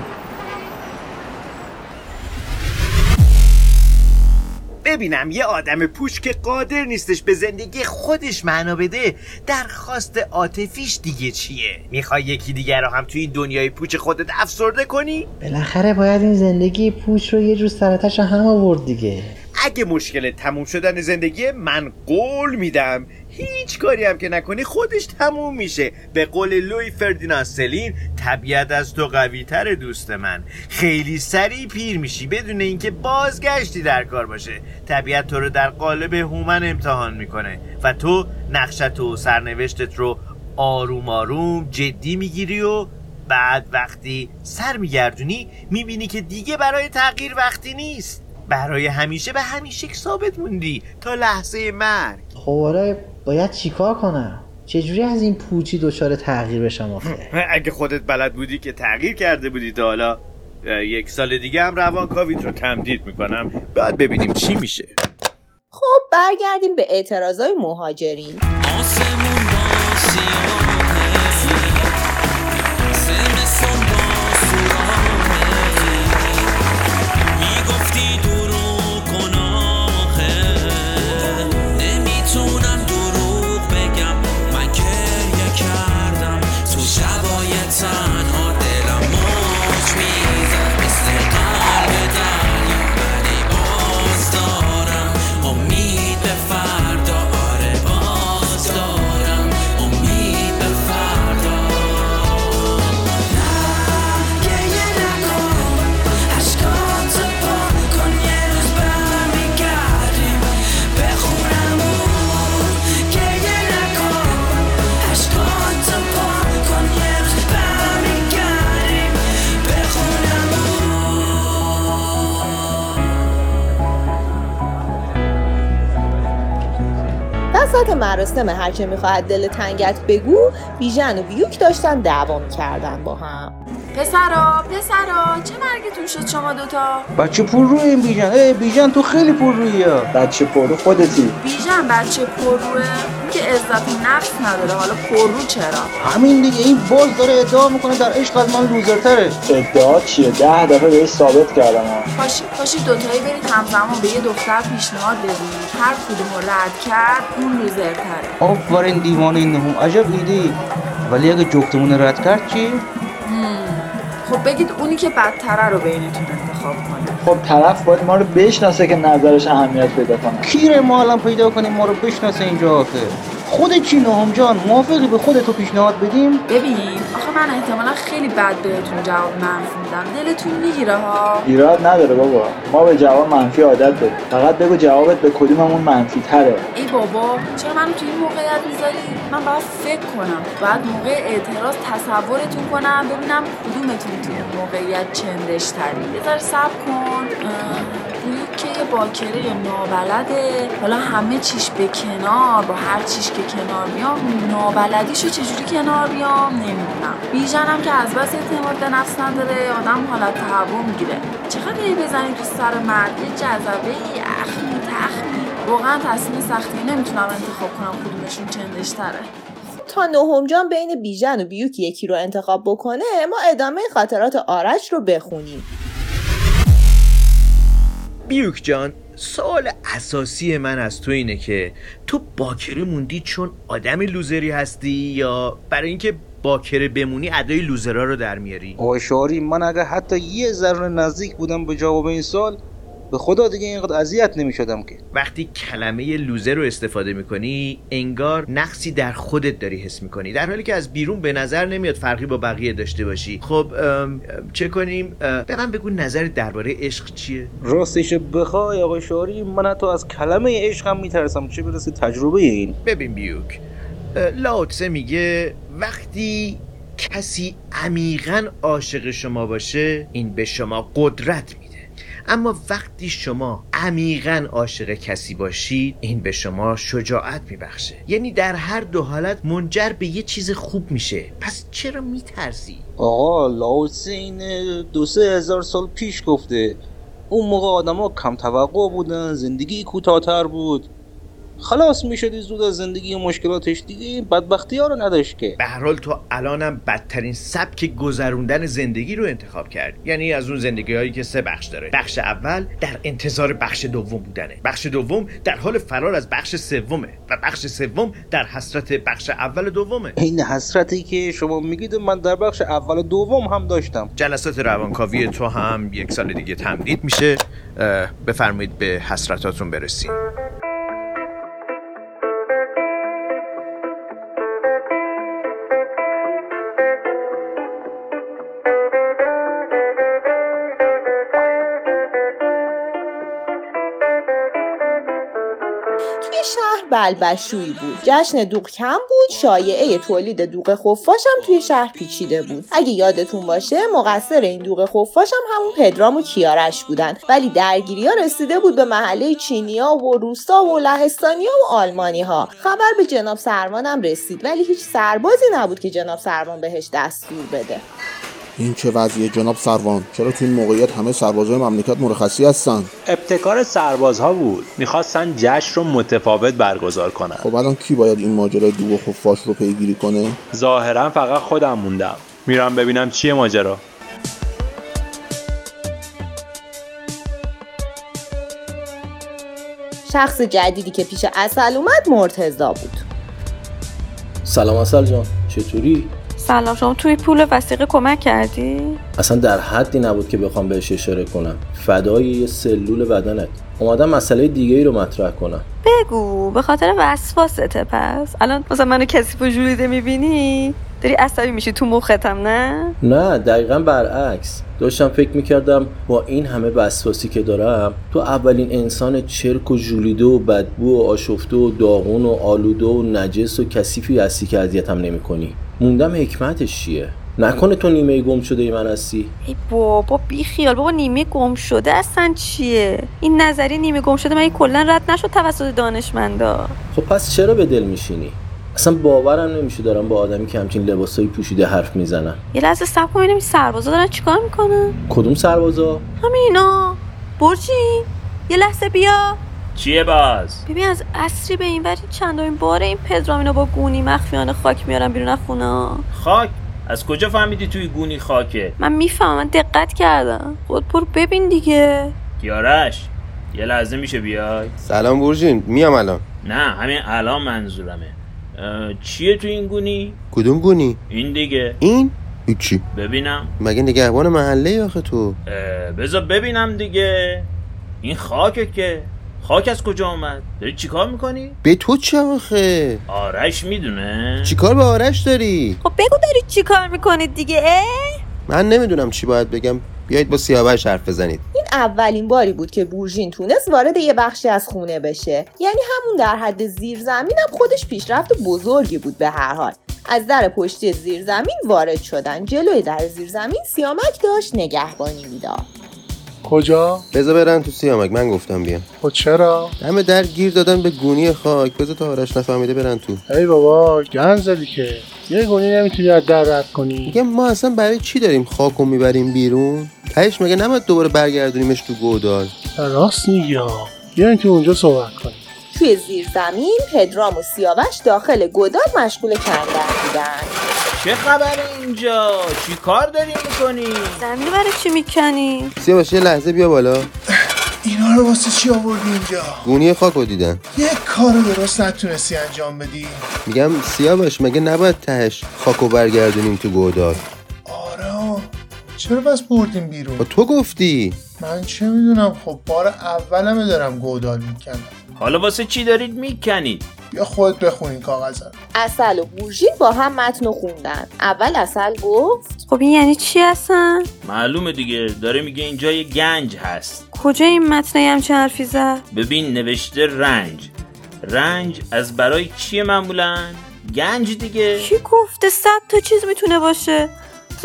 ببینم یه آدم پوش که قادر نیستش به زندگی خودش معنا بده درخواست عاطفیش دیگه چیه؟ می‌خوای یکی دیگر رو هم توی این دنیای پوچ خودت افسرده کنی؟ بالاخره باید این زندگی پوچ رو یه جور سرتش هم آورد دیگه. اگه مشکل تموم شدن زندگی من قول میدم هیچ کاری هم که نکنی خودش تموم میشه. به قول لوی فردیناند سلین طبیعت از تو قوی تر دوست من. خیلی سریع پیر میشی بدون اینکه بازگشتی در کار باشه. طبیعت تو رو در قالب هومن امتحان می‌کنه و تو نقشت و سرنوشتت رو آروم آروم جدی می‌گیری و بعد وقتی سر میگردونی می‌بینی که دیگه برای تغییر وقتی نیست. برای همیشه به همیشه ثابت موندی تا لحظه مرگ. خب حالا باید چیکار کنم؟ چجوری از این پوچی دچار تغییر بشم آخه؟ اگه خودت بلد بودی که تغییر کرده بودی تا حالا یک سال دیگه هم روانکاویت رو تمدید می‌کنم. بعد ببینیم چی میشه. خب برگردیم به اعتراضای مهاجرین. وسط مراسم هرچه می‌خواهد دل تنگت بگو بیژن و بیوک داشتن دعوا می‌کردن با هم. پسرا پسرا چه مرگتون شد شما دوتا؟ بچه پر روی این بیژن ای بیژن تو خیلی پر روی ها. بچه پر رو خودتی. بیژن بچه پروه که عزت نفس نداره. حالا پررو چرا؟ همین دیگه این باز داره ادعا می‌کنه در عشق از من لوزرتره. ادعا چیه؟ ده دفعه بهش ثابت کردم. ها. پاشی پاشی دوتایی برید همزمان به یه دختر پیشنهاد بدید هر کدوم رو رد کرد اون لوزرتره. آفرین دیوانه نهم. عجب ایده ولی اگه جفتمون رو رد کرد چی؟ خب بگید اونی که بدتره رو بینتون انتخاب کنه. خب طرف باید ما رو بشناسه که نظرش اهمیت پیدا کنه. کیره ما الان پیدا کنیم ما رو بشناسه اینجا آخه. خودت چی نهم جان موافقی به خودتو پیشنهاد بدیم؟ ببین آخه من احتمالا خیلی بد بهتون جواب منفی میدم. دلتون می‌گیره ها. ایراد نداره بابا. ما به جواب منفی عادت داریم. فقط بگو جوابت به کدوممون منفی تره ای بابا چرا منو تو این موقعیت می‌ذاری؟ من باید فکر کنم. بعد موقع اعتراض تصورتون کنم ببینم کدومتون تو این موقعیت چندش تری یه ذره صبر کن. گویی که باکره نابلده. حالا همه چیش به کنار با هر چیش که کنار بیام نابلدیشو چجوری کنار بیام؟ نمی‌دونم. بیژنم که از بس اعتماد به نفس نداره آدم حالت تهوع می‌گیره. چقدر هی بزنی تو سر مرد؟ یه جذبه اخمی تخمی واقعا تصمیم سختی نمی‌تونم انتخاب کنم کدومشون چندش تره تا نهم جان بین بیژن و بیوک یکی رو انتخاب بکنه ما ادامه خاطرات آرش رو بخونیم. بیوک جان سوال اساسی من از تو اینه که تو باکره موندی چون آدم لوزری هستی یا برای اینکه باکره بمونی ادای لوزرا رو در میاری؟ آقای شاری من اگه حتی یه ذره نزدیک بودم به جواب این سال به خدا دیگه اینقدر اذیت نمی‌شدم که. وقتی کلمه لوزر رو استفاده می‌کنی انگار نقصی در خودت داری حس می‌کنی. در حالی که از بیرون به نظر نمیاد فرقی با بقیه داشته باشی. خب ام، چه کنیم؟ به من بگو نظر درباره عشق چیه؟ راستش بخوای آقای شاری من حتی از کلمه عشق هم میترسم. چه برسه تجربه این؟ ببین بیوک لاوتسه میگه وقتی کسی عمیقا عاشق شما باشه این به شما قدرت میده. اما وقتی شما عمیقا عاشق کسی باشید این به شما شجاعت میبخشه. یعنی در هر دو حالت منجر به یه چیز خوب میشه. پس چرا میترسی؟ آقا لاوتسه این دو سه هزار سال پیش گفته. اون موقع آدما کم توقع بودن زندگی کوتاهتر بود. خلاص می‌شدی زود از زندگی و مشکلاتش دیگه این بدبختی ها رو نداشت که. به هر حال تو الانم بدترین سبک گذروندن زندگی رو انتخاب کرد. یعنی از اون زندگی هایی که سه بخش داره. بخش اول در انتظار بخش دوم بودنه. بخش دوم در حال فرار از بخش سومه و بخش سوم در حسرت بخش اول دومه. این حسرتی که شما میگید من در بخش اول دوم هم داشتم. جلسات روانکاوی تو هم یک سال دیگه تمدید میشه. بفرمایید به حسرتاتون برسیم. شهر بلبشویی بود. جشن دوغ کم بود شایعه تولید دوغ خفاش هم توی شهر پیچیده بود. اگه یادتون باشه مقصر این دوغ خفاش هم همون پدرام و کیارش بودن. ولی درگیری ها رسیده بود به محله چینیا و روستا و لهستانیا و آلمانی ها خبر به جناب سروان هم رسید ولی هیچ سربازی نبود که جناب سروان بهش دستور بده. این چه وضعیه؟ جناب سروان چرا تو این موقعیت همه سربازای مملکت مرخصی هستن؟ ابتکار سربازها بود. می‌خواستن جشن رو متفاوت برگزار کنن. خب الان کی باید این ماجرای دوغ و خفاش رو پیگیری کنه؟ ظاهرا فقط خودم موندم. میرم ببینم چیه ماجرا. شخص جدیدی که پیش اصل اومد مرتضا بود. سلام اصل جان چطوری؟ سلام شما توی پول وسیقه کمک کردی؟ اصلا در حدی نبود که بخوام بهش اشاره کنم. فدای یه سلول بدنت. اومدم مسئله دیگه ای رو مطرح کنم. بگو به خاطر وسواسته پس. الان مثلا منو کسی و جولیده می‌بینی؟ داری عصبی میشی تو مختم نه؟ نه دقیقا برعکس. داشتم فکر می‌کردم با این همه وسواسی که دارم تو اولین انسان چرک و ژولیده و بدبو و آشفته و داغون و آلوده و نجس و کثیفی هستی که اذیتم نمی‌کنی. موندم حکمتش چیه؟ نکنه تو نیمه گم شده ای من هستی. ای بابا بی خیال بابا نیمه گم شده اصلا چیه؟ این نظریه نیمه گم شده من کلا رد نشد توسط دانشمندا. خب پس چرا به دل میشینی؟ اصلا باورم نمیشه دارم با آدمی که همچین لباسایی پوشیده حرف می‌زنم. یه لحظه صبر کن ببینم سربازا دارن چیکار می‌کنن؟ کدوم سربازا؟ همینا. برجین یه لحظه بیا. چیه باز؟ ببین از اصری به این وری چندمین باره این پدرامینا با گونی مخفیانه خاک میارن بیرون از خونه خاک؟ از کجا فهمیدی توی گونی خاکه؟ من می‌فهمم من دقت کردم. خود برو ببین دیگه. کیارش یه لحظه میشه بیای؟ سلام برژین میام الان. نه همین الان منظورمه. چیه تو این گونی؟ کدوم گونی؟ این دیگه. این؟ هیچی ببینم. مگه نگهبان محله آخه تو؟ بذار ببینم دیگه. این خاکه که. خاک از کجا اومد؟ داری چیکار می‌کنی؟ به تو چه آخه؟ آرش می‌دونه. چیکار به آرش داری؟ خب بگو دارید چی کار می‌کنید دیگه اه؟ من نمی‌دونم چی باید بگم. بیایید با سیاوش حرف بزنید. این اولین باری بود که بورژین تونست وارد یه بخشی از خونه بشه. یعنی همون در حد زیرزمین هم خودش پیشرفت بزرگی بود به هر حال. از در پشتی زیرزمین وارد شدن. جلوی در زیرزمین سیامک داشت نگهبانی می‌داد. کجا؟ بذار برن تو سیامک من گفتم بیام. خب چرا؟ همه در گیر دادن به گونی خاک. بذار تا آرش نفهمیده برن تو. ای بابا گن زدی که. یه گونی نمی‌تونی از در رد کنی. میگم ما اصلا برای چی داریم خاک رو می‌بریم بیرون؟ تهش مگه نباید دوباره برگردونیمش تو گودال؟ راست میگی ها. بیاین تو اونجا صحبت کنیم. توی زیرزمین پدرام و سیاوش داخل گدال مشغول کندن بودن. چه خبر اینجا؟ چی کار داری می‌کنی؟ زمین برای چی می‌کنی؟ سیاوش یه لحظه بیا بالا. اینا رو واسه چی آوردی اینجا؟ گونی خاک رو دیدن. یک کار درست نتونستی انجام بدی. میگم سیاوش مگه نباید تهش خاک رو برگردونیم تو گودال؟ چرا بس بردیم بیرون؟ تو گفتی. من چه می‌دونم خب بار اولمه دارم گودال می‌کنم. حالا واسه چی دارید می‌کنید یا خودت بخون این کاغذ اصل و بورژین با هم متن خوندن. اول اصل گفت خب این یعنی چی هستن؟ معلومه دیگه داره میگه اینجا یه گنج هست. کجا این متن همچه حرفی زد؟ ببین نوشته رنج. رنج از برای چیه معمولا؟ گنج دیگه. کی گفته صد تا چیز می‌تونه باشه؟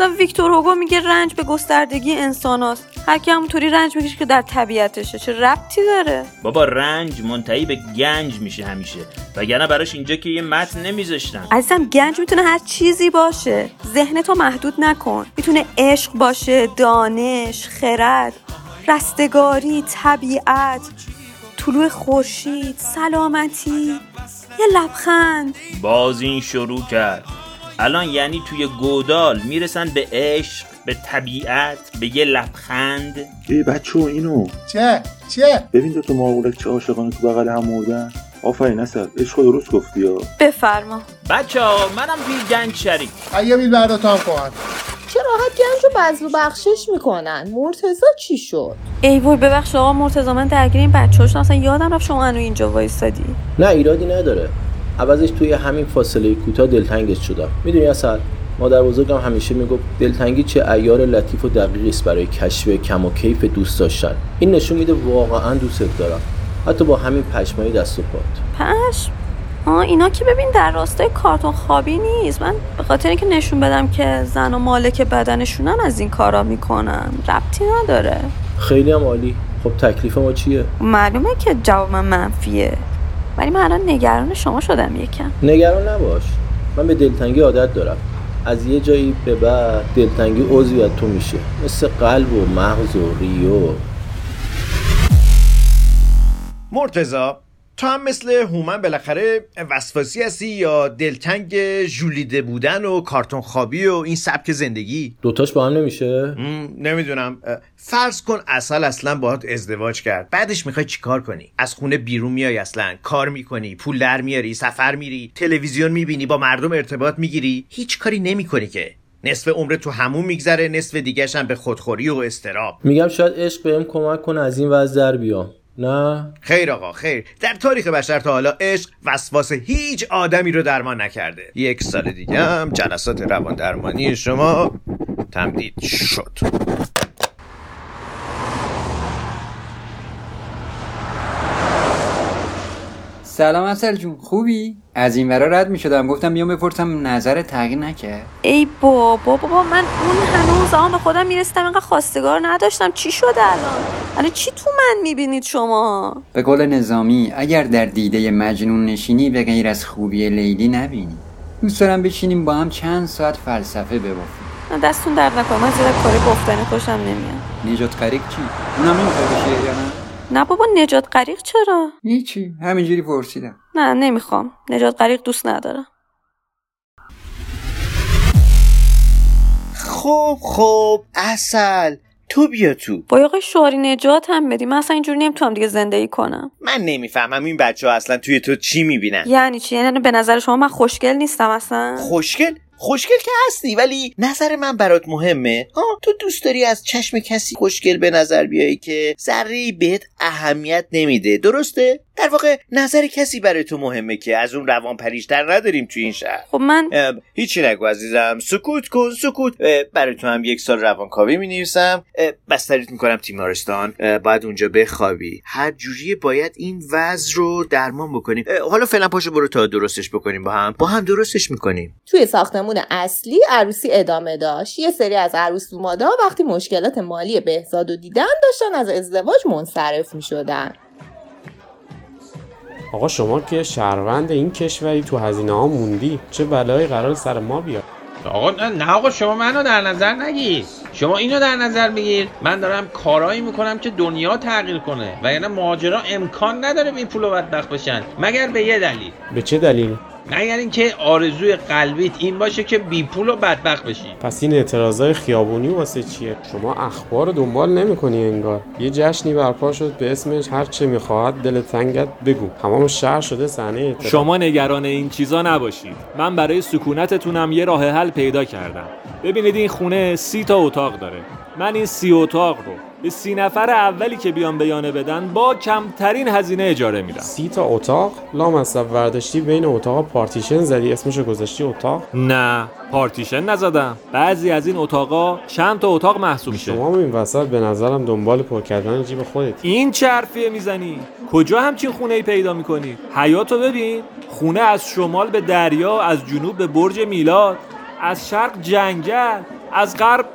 مثلا ویکتور هوگو میگه رنج به گستردگی انسان هست. هر کی همونطوری رنج می‌کشه که در طبیعتشه. چه ربطی داره؟ بابا رنج منتهی به گنج میشه همیشه. وگرنه براش اینجا که یه متن نمیذاشتن. عزیزم گنج می‌تونه هر چیزی باشه. ذهنتو محدود نکن. می‌تونه عشق باشه دانش خرد رستگاری طبیعت طلوع خورشید سلامتی یه لبخند. باز این شروع کرد. الان یعنی توی گودال می‌رسن به عشق به طبیعت به یه لبخند. ای بچه اینو. چه؟ چه؟ ببین دو تا چه عاشقانه تو بغل هم مردن. آفرین اصل عشق درست گفتی یا بفرما. بچه ها منم توی گنج شریک. اگه بیل تام کن. چه راحت گنج رو بذل و بخشش می‌کنن. مرتزا چی شد؟ ای وای ببخش آقا مرتضی من درگیر این بچه هاشون اصلا یادم رفت شما هنو اینجا وایستادی نه ایرادی نداره. عوضش توی همین فاصله کوتاه دلتنگش شدم. می‌دونی اصل؟ مادر بزرگم همیشه می‌گفت دلتنگی چه ایار لطیف و دقیقی است برای کشف کم و کیف دوست داشتن. این نشون میده واقعا دوستت دارم. حتی با همین پشمای دست و پات. پشم؟ آه اینا که ببین در راستای کارتون خوابی نیست. من به خاطر اینکه نشون بدم که زن و مالک بدنشونن از این کارا می‌کنم ربطی نداره. خیلی هم عالی. خب تکلیف ما چیه؟ معلومه که جواب من منفیه. ولی من الان نگران شما شدم یکم. نگران نباش. من به دلتنگی عادت دارم. از یه جایی به بعد دلتنگی عضوی از تو میشه. مثل قلب و مغز و ریو. مرتزا تو هم مثل هومن بالاخره وسواسی هستی یا دلتنگ ژولیده بودن و کارتون خوابی و این سبک زندگی؟ دوتاش با هم نمیشه؟ نمی‌دونم. فرض کن اصل اصلا باهات ازدواج کرد. بعدش می‌خوای چیکار کنی؟ از خونه بیرون میای اصلا. کار می‌کنی پول در میاری سفر میری تلویزیون می‌بینی با مردم ارتباط می‌گیری. هیچ کاری نمی‌کنی که. نصف عمر تو همون میگذره نصف دیگهش هم به خودخوری و استراب. میگم شاید عشق بهم کمک کنه از این وضع در بیام. نه. خیر آقا خیر. در تاریخ بشر تا حالا عشق وسواس هیچ آدمی رو درمان نکرده. یک سال دیگه هم جلسات روان درمانی شما تمدید شد. سلام اصل جون. خوبی؟ از این ورا رد می شدم گفتم بیام بپرسم نظر تغییر نکرد. ای بابا بابا من اون هنوز آن به خودم می‌رسیدم. اینقدر خواستگار نداشتم. چی شده الان؟ الان چی تو من می‌بینید شما؟ به قول نظامی اگر در دیده مجنون نشینی به غیر از خوبی لیلی نبینی. دوست دارم بشینیم با هم چند ساعت فلسفه ببافیم. دستون درد نکنه. من زیر کاری گفتنی خوشم نمیاد. نجات غریق چی؟ اونم نمی‌خوای بشه یا نه؟ نه بابا نجات غریق چرا؟ هیچی همینجوری پرسیدم. نه نمی‌خوام. نجات غریق دوست ندارم. خب خب اصل. تو بیا تو. با آقای شوهری نجات هم بدی. من اصلا اینجوری نمی‌تونم دیگه زندگی کنم. من نمی‌فهمم این بچه ها اصلا توی تو چی می‌بینن. یعنی چی؟ یعنی به نظر شما من خوشگل نیستم اصلا؟ خوشگل؟ خوشگل که هستی ولی نظر من برات مهمه. ها تو دوست داری از چشم کسی خوشگل به نظر بیایی که ذره بهت اهمیت نمیده درسته؟ در واقع نظر کسی برای تو مهمه که از اون روان پریشتر نداریم تو این شهر. خب من هیچی نگو عزیزم. سکوت کن سکوت. برای تو هم یک سال روانکاوی می نویسم بستریت می‌کنم تیمارستان. باید اونجا بخوابی. هر جوری باید این وضع رو درمان بکنیم. حالا فعلا پاشو برو تا درستش بکنیم با هم. با هم درستش می‌کنیم. توی ساختمون اصلی عروسی ادامه داشت. یه سری از عروس دومادا وقتی مشکلات مالی بهزاد و دیدن داشتن از ازدواج منصرف می‌شدن. آقا شما که شهروند این کشوری تو هزینه ها موندی چه بلایی قرار سر ما بیاد؟ آقا نه, نه آقا شما منو در نظر نگیر. شما اینو در نظر بگیر. من دارم کارایی می‌کنم که دنیا تغییر کنه. و یعنی مهاجرا امکان نداره این پول بدبخت بشن. مگر به یه دلیل؟ به چه دلیل؟ مگر اینکه آرزوی قلبیت این باشه که بی پول و بدبخت بشی. پس این اعتراضای خیابونی واسه چیه؟ شما اخبار رو دنبال نمی‌کنی انگار. یه جشنی برپا شد به اسمش هر چه می‌خواهد دل تنگت بگو. تمام شهر شده صحنه اعتراض. شما نگران این چیزا نباشید. من برای سکونتتونم یه راه حل پیدا کردم. ببینید این خونه سی تا اتاق داره. من این سی اتاق رو به سی نفر اولی که بیان بیانه بدن با کمترین هزینه اجاره میدم. سی تا اتاق؟ لامصب ورداشتی بین اتاق پارتیشن زدی. اسمشو گذاشتی اتاق؟ نه پارتیشن نزدم. بعضی از این اتاقا چند تا اتاق محسوب میشه. شما این وسط به نظرم دنبال پر کردن جیب خودت. این چه حرفیه می‌زنی؟ کجا همچین خونه ای پیدا می‌کنی؟ حیاتو ببین. خونه از شمال به دریا از جنوب به برج میلاد. از شرق جنگل. از غرب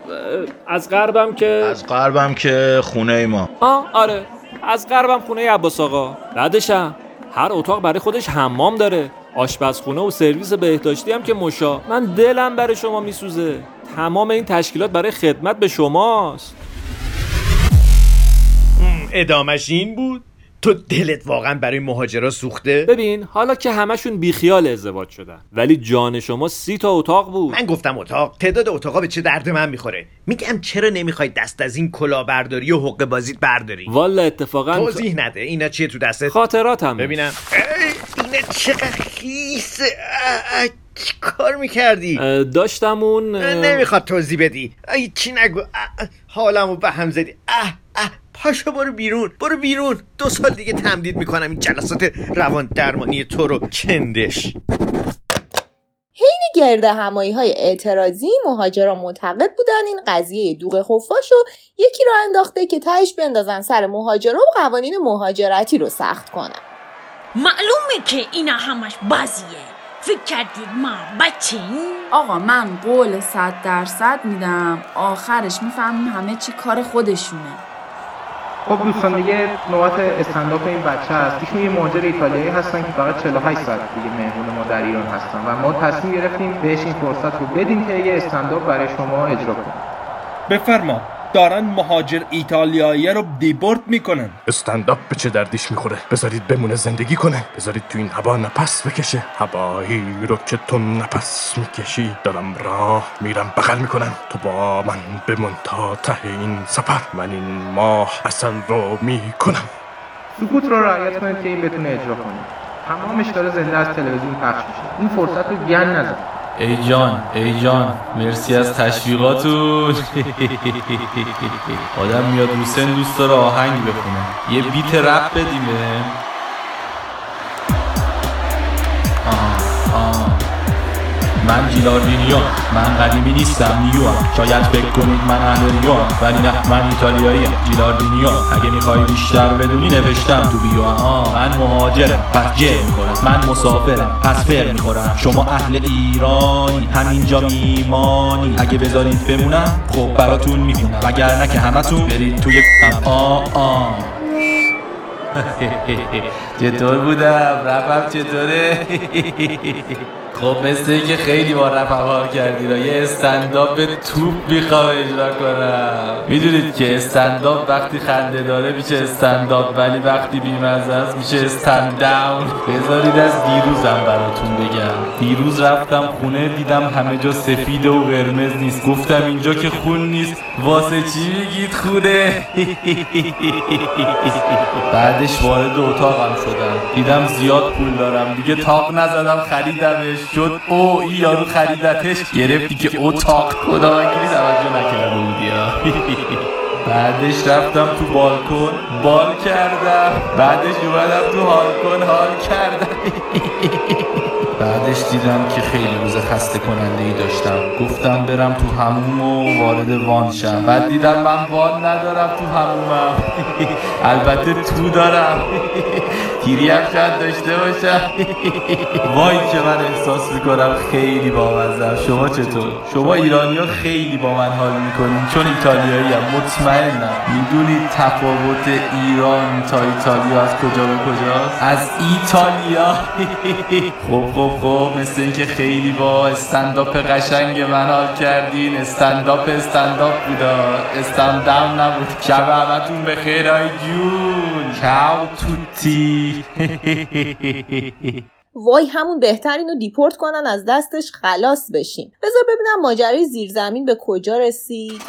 از غربم که از غربم که خونه ما. آه آره. از غربم خونه عباس آقا. بعدشم. هر اتاق برای خودش حمام داره. آشپزخونه و سرویس بهداشتی هم که مشا. من دلم برای شما میسوزه. تمام این تشکیلات برای خدمت به شماست. ادامش این بود؟ تو دلت واقعا برای مهاجرا سوخته؟ ببین حالا که همشون بیخیال ازدواج شدن ولی جان شما سی تا اتاق بود. من گفتم اتاق تعداد اتاقا به چه درد من می‌خوره؟ میگم چرا نمی‌خوای دست از این کلاهبرداری و حقه بازیت برداری؟ والا اتفاقا توضیح نده اینا چیه تو دستت؟ خاطراتم ببینم. اینا چقدر خیسه چی کار می‌کردی؟ داشتم اون نمی‌خواد توضیح بدی. ای چی نگو؟ حالمو به هم زدی. اه اه پاشو برو بیرون برو بیرون. دو سال دیگه تمدید می‌کنم این جلسات روان درمانی تو رو. کندش حین گرد همایی های اعتراضی مهاجرا معتقد بودن این قضیه دوغ خفاش و یکی را انداخته که تهش بندازن سر مهاجرا و قوانین مهاجرتی رو سخت کنن. معلومه که اینا همش بازیه. فکر کردید ما بچه آقا من قول صد درصد میدم. آخرش می‌فهمیم همه چی کار خودشونه. خب دوستان دیگه نوبت استنداپ این بچه هست ایشون یه مهاجر ایتالیایی هستن که فقط 48 ساعت دیگه مهمون ما در ایران هستن و ما تصمیم گرفتیم بهش این فرصت رو بدیم که یه استنداپ برای شما اجرا کنه بفرما. دارن مهاجر ایتالیایی رو دیبورت می‌کنن. استنداپ به چه دردش می‌خوره؟ بذارید بمونه زندگی کنه. بذارید تو این هوا نفس بکشه. هوایی رو که تو نفس می‌کشی دارم راه میرم بغل می‌کنم. تو با من بمون تا ته این سفر. من این ماه اصل رو می‌کنم. سکوت رو رعایت کنید که این بتونه اجرا کنه. تمامش داره زنده از تلویزیون پخش میشه. این فرصت رو گن نزن. ای جان ای جان مرسی از تشویقاتون. آدم میاد رو سن دوست داره آهنگ بخونه. یه بیت رپ بدیم من جیلاردینیو من قدیمی نیستم new شاید فکر کنید من اهل ولی نه من ایتالیایی جیلاردینیو اگه می‌خوای بیشتر بدونی نوشتم تو bio آه من مهاجرم. پس جر می‌خورم. من مسافرم. پس فر می‌خورم. شما اهل ایرانی. همینجا میمانی. اگه بذارید بمونم خب براتون می‌خونم. اگر نه که همتون برید توی آه آه. چطور بودم؟ رفم چطوره؟ خب مثل که خیلی با رپ کردی را یه استنداپ توپ می‌خوام اجرا کنم. می‌دونید که استنداپ وقتی خنده داره میشه استنداپ ولی وقتی بیمزه است میشه استند داون بذارید از دیروزم براتون بگم. دیروز رفتم خونه دیدم همه جا سفید و قرمز نیست. گفتم اینجا که خون نیست. واسه چی میگید خونه؟ بعدش وارد اتاقم شدم. دیدم زیاد پول دارم. دیگه تاق نزدم خریدمش. شد او یارو خریدتش. گرفتی که اتاق خدا انگلیس توجه نکرده بودی بعدش رفتم تو بالکن. بال کردم. بعدش اومدم تو هالکن. حال کردم. بعدش دیدم که خیلی روز خسته کننده ای داشتم. گفتم برم تو هموم و وارد وان شم. بعد دیدم من وان ندارم تو همومم. البته تو دارم. تیری هم شاید داشته باشم. وای که من احساس می‌کنم خیلی بامزم شما چطور؟ شما ایرانی ها خیلی با من حال می‌کنین. چون ایتالیایی هم. مطمئنم. می‌دونید تفاوت ایران تا ایتالیا از کجا به کجاست؟ از ایتالیا. خب. خب مثل اینکه خیلی با استنداپ قشنگ من حال کردین. استنداپ استنداپ بودا. استندام نبود. شب همتون به خیر آی جون. چاو توتی. وای همون بهتر اینو دیپورت کنن از دستش خلاص بشیم. بذار ببینم ماجرای زیرزمین به کجا رسید.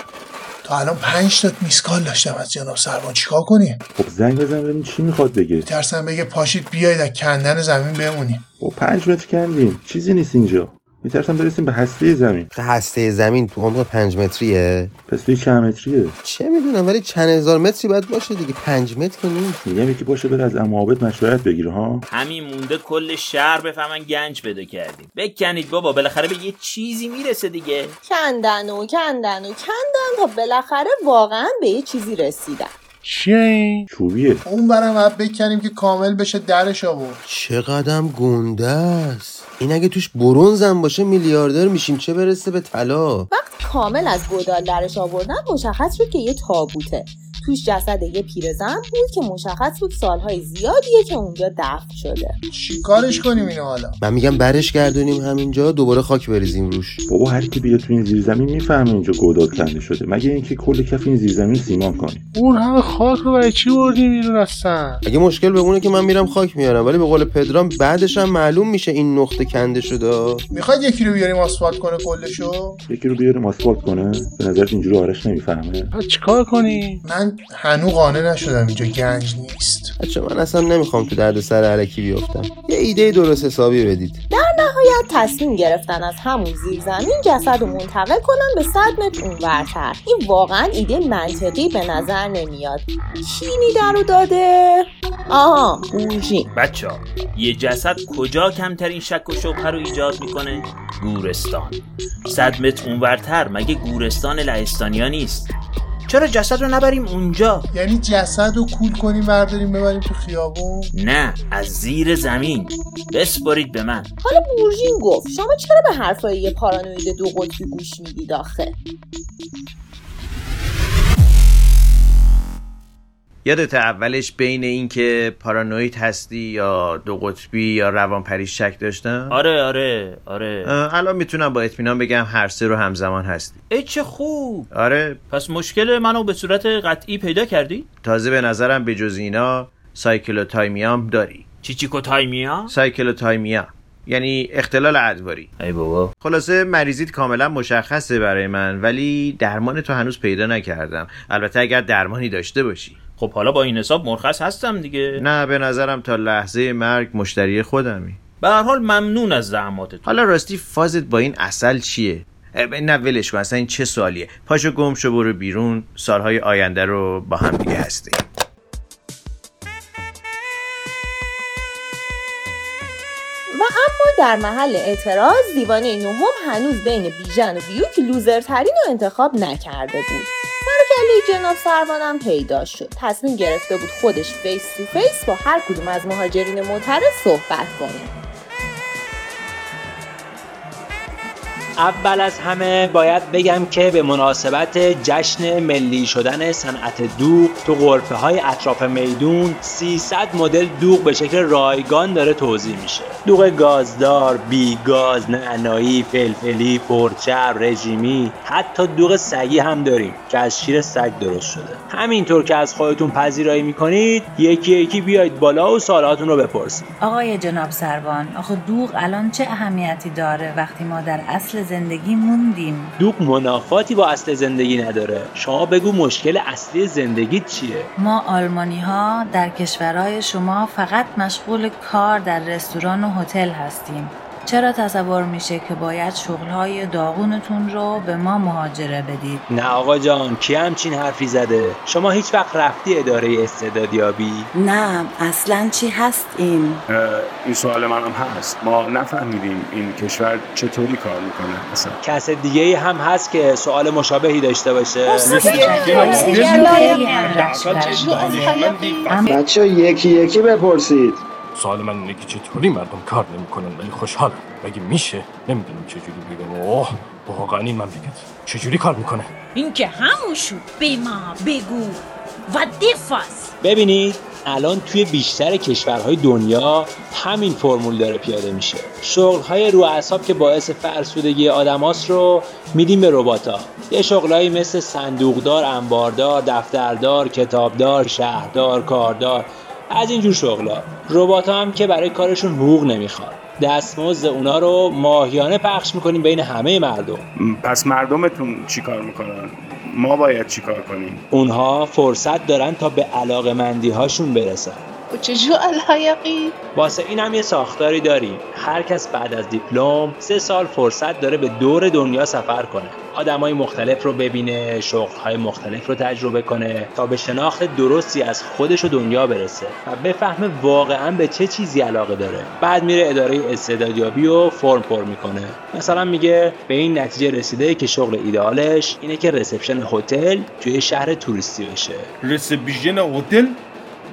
تا الان پنج تا میسکال داشتم از جناب سروان. چیکار کنیم؟ خب زنگ بزن ببین چی می‌خواد بگه. ترسم بگه پاشید بیاید از کندن زمین بمونیم. خب پنج متر کندیم. چیزی نیست اینجا. میترسم برسیم به هسته زمین. هسته زمین تو عمق پنج متریه. پس توی چند متریه. چه می‌دونم ولی چند هزار متری باید باشه دیگه. پنج متر که نیست. میگم یکی باشه بره از امابد مشورت بگیره ها. همین مونده کل شهر بفهمن گنج پیدا کردیم. بکنید بابا بالاخره به یه چیزی می‌رسه دیگه. کندن و کندن و کندن تا بالاخره واقعا به یه چیزی رسیدن. چیه این؟ چوبیه. اون برم باید بکنیم که کامل بشه درش آورد. چقدرم گنده است. این اگه توش برونزم باشه میلیاردر میشیم. چه برسه به طلا؟ وقتی کامل از گودال درش آوردن مشخص شد که یه تابوته. توش جسد یه پیرزن بود که مشخص بود سالهای زیادیه که اونجا دفن شده. چیکارش کنیم اینو حالا؟ من میگم برش گردونیم همینجا دوباره خاک بریزیم روش. بابا هر کی بیاد تو این زیرزمین می‌فهمه اینجا گودال کنده شده. مگه اینکه کل کف این زیرزمین سیمان کنیم؟ اون همه خاک رو برای چی بردیم بیرون هستن اگه مشکل به اونه که من میرم خاک میارم ولی به قول پدرام بعدش هم معلوم میشه این نقطه کنده شده. می‌خواید یکی رو بیاریم آسفالت کنه کلشو؟ یکی رو بیاریم آسفالت کنه؟ به نظر اینجوری آرش نمی‌فهمه؟ چیکار کنی؟ من هنوز قانع نشدم اینجا گنج نیست. بچه من اصلا نمی‌خوام تو درد سر علکی بیفتم. یه ایده درست حسابی بدید. در نهایت تصمیم گرفتن از همون زیر زمین جسد رو منتقل کنن به صد متر اونورتر. این واقعا ایده منطقی به نظر نمیاد. کی در رو داده. آها بورژین بچه ها یه جسد کجا کمترین شک و شبهه رو ایجاد می‌کنه؟ گورستان. صد متر اونورتر مگه گورستان لهستانیا نیست؟ چرا جسد رو نبریم اونجا؟ یعنی جسد رو کول کنیم برداریم ببریم تو خیابون؟ نه از زیر زمین. بسپارید به من. حالا بورژین گفت شما چرا به حرفای یه پارانوید دو قطبی گوش می‌دید آخه؟ یادت اولش بین اینکه پارانوید هستی یا دو قطبی یا روان‌پریش شک داشتم؟ آره آره آره. الان می‌تونم با اطمینان بگم هر سه رو همزمان هستی. ای چه خوب. آره. پس مشکل منو به صورت قطعی پیدا کردی؟ تازه به نظرم به جز اینا cyclothymia م داری. چی چیکوتایمیا cyclothymia. یعنی اختلال ادواری ای بابا. خلاصه مریضیت کاملا مشخصه برای من ولی درمان تو هنوز پیدا نکردم. البته اگر درمانی داشته باشی. خب حالا با این حساب مرخص هستم دیگه. نه به نظرم تا لحظه مرگ مشتری خودمی. به هر حال ممنون از زحماتت حالا راستی فازت با این اصل چیه؟ نه ولش کن اصلا این چه سوالیه؟ پاشو گم شو برو بیرون. سالهای آینده رو با هم دیگه هستی در محل اعتراض دیوانه نهم هنوز بین بیژن و بیوک لوزرترین رو انتخاب نکرده بود. سر و کله جناب سروانم پیدا شد. تصمیم گرفته بود خودش face to face با هر کدوم از مهاجرین معترض صحبت کنه. اول از همه باید بگم که به مناسبت جشن ملی شدن صنعت دوغ تو غرفه های اطراف میدون 300 مدل دوغ به شکل رایگان داره توزیع میشه. دوغ گازدار، بی گاز، نعنایی، فلفلی، پرچرب، رژیمی حتی دوغ سگی هم داریم که از شیر سگ درست شده. همینطور که از خودتون پذیرایی می‌کنید یکی یکی بیاید بالا و سوالاتون رو بپرسید. آقای جناب سروان آخه دوغ الان چه اهمیتی داره وقتی ما در اصل زندگی موندیم. دوغ منافاتی با اصل زندگی نداره. شما بگو مشکل اصلی زندگی چیه؟ ما آلمانی ها در کشورهای شما فقط مشغول کار در رستوران و هتل هستیم. چرا تصور میشه که باید شغلهای داغونتون رو به ما مهاجره بدید؟ نه آقا جان کی همچین حرفی زده؟ شما هیچ وقت رفتی اداره استعدادیابی؟ نه اصلا چی هست این؟ این سوال من هم هست. ما نفهمیدیم این کشور چطوری کار می‌کنه. مثلا کس دیگه ای هم هست که سوال مشابهی داشته باشه. بچه یکی یکی بپرسید. سوال من اینه که چطوری مردم کار نمی‌کنن؟ ولی خوشحالم. مگه میشه؟ نمی‌دونم چجوری بگم. اوه واقعا این مملکت چجوری کار می‌کنه؟ این که همون شد به ما بگو. و دفاس ببینید الان توی بیشتر کشورهای دنیا همین فرمول داره پیاده میشه. شغلهای رو اعصاب که باعث فرسودگی آدماس رو میدیم به رباتا یه شغلهایی مثل صندوقدار انباردار دفتردار کتابدار شهردار کاردار. از اینجور شغلا. ربات هم که برای کارشون حقوق نمی‌خواد دستمزد اونا رو ماهیانه پخش می‌کنیم بین همه مردم. پس مردمتون چیکار می‌کنن؟ ما باید چیکار کنیم؟ اونها فرصت دارن تا به علاقه مندی هاشون برسن. و چه جو الحیقی واسه این هم یه ساختاری داریم. هر کس بعد از دیپلم سه سال فرصت داره به دور دنیا سفر کنه. آدمای مختلف رو ببینه شغلهای مختلف رو تجربه کنه تا به شناخت درستی از خودش و دنیا برسه و بفهمه واقعا به چه چیزی علاقه داره. بعد میره اداره استعدادیابی و فرم پر می‌کنه. مثلا میگه به این نتیجه رسیده که شغل ایدئالش اینه که رسپشن هتل توی شهر توریستی بشه. رسپشن هتل؟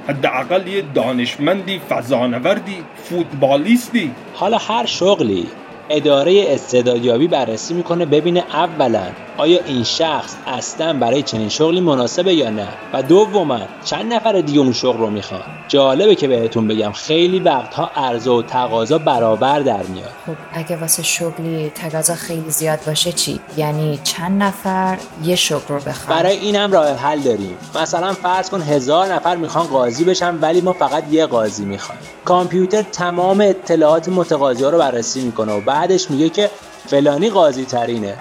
حداقل یه دانشمندی فضانوردی فوتبالیستی. حالا هر شغلی اداره استعدادیابی بررسی می‌کنه ببینه اولا آیا این شخص اصلا برای چنین شغلی مناسبه یا نه. و دوما چند نفر دیگه اون شغل رو می‌خوان. جالبه که بهتون بگم خیلی وقتها عرضه و تقاضا برابر در میاد. خب اگه واسه شغلی تقاضا خیلی زیاد باشه چی؟ یعنی چند نفر یه شغل رو بخوان؟ برای اینم راه حل داریم. مثلا فرض کن هزار نفر می‌خوان قاضی بشن ولی ما فقط یه قاضی می‌خوایم. کامپیوتر تمام اطلاعات متقاضی ها رو بررسی می‌کنه و بعدش میگه که فلانی قاضی ترینه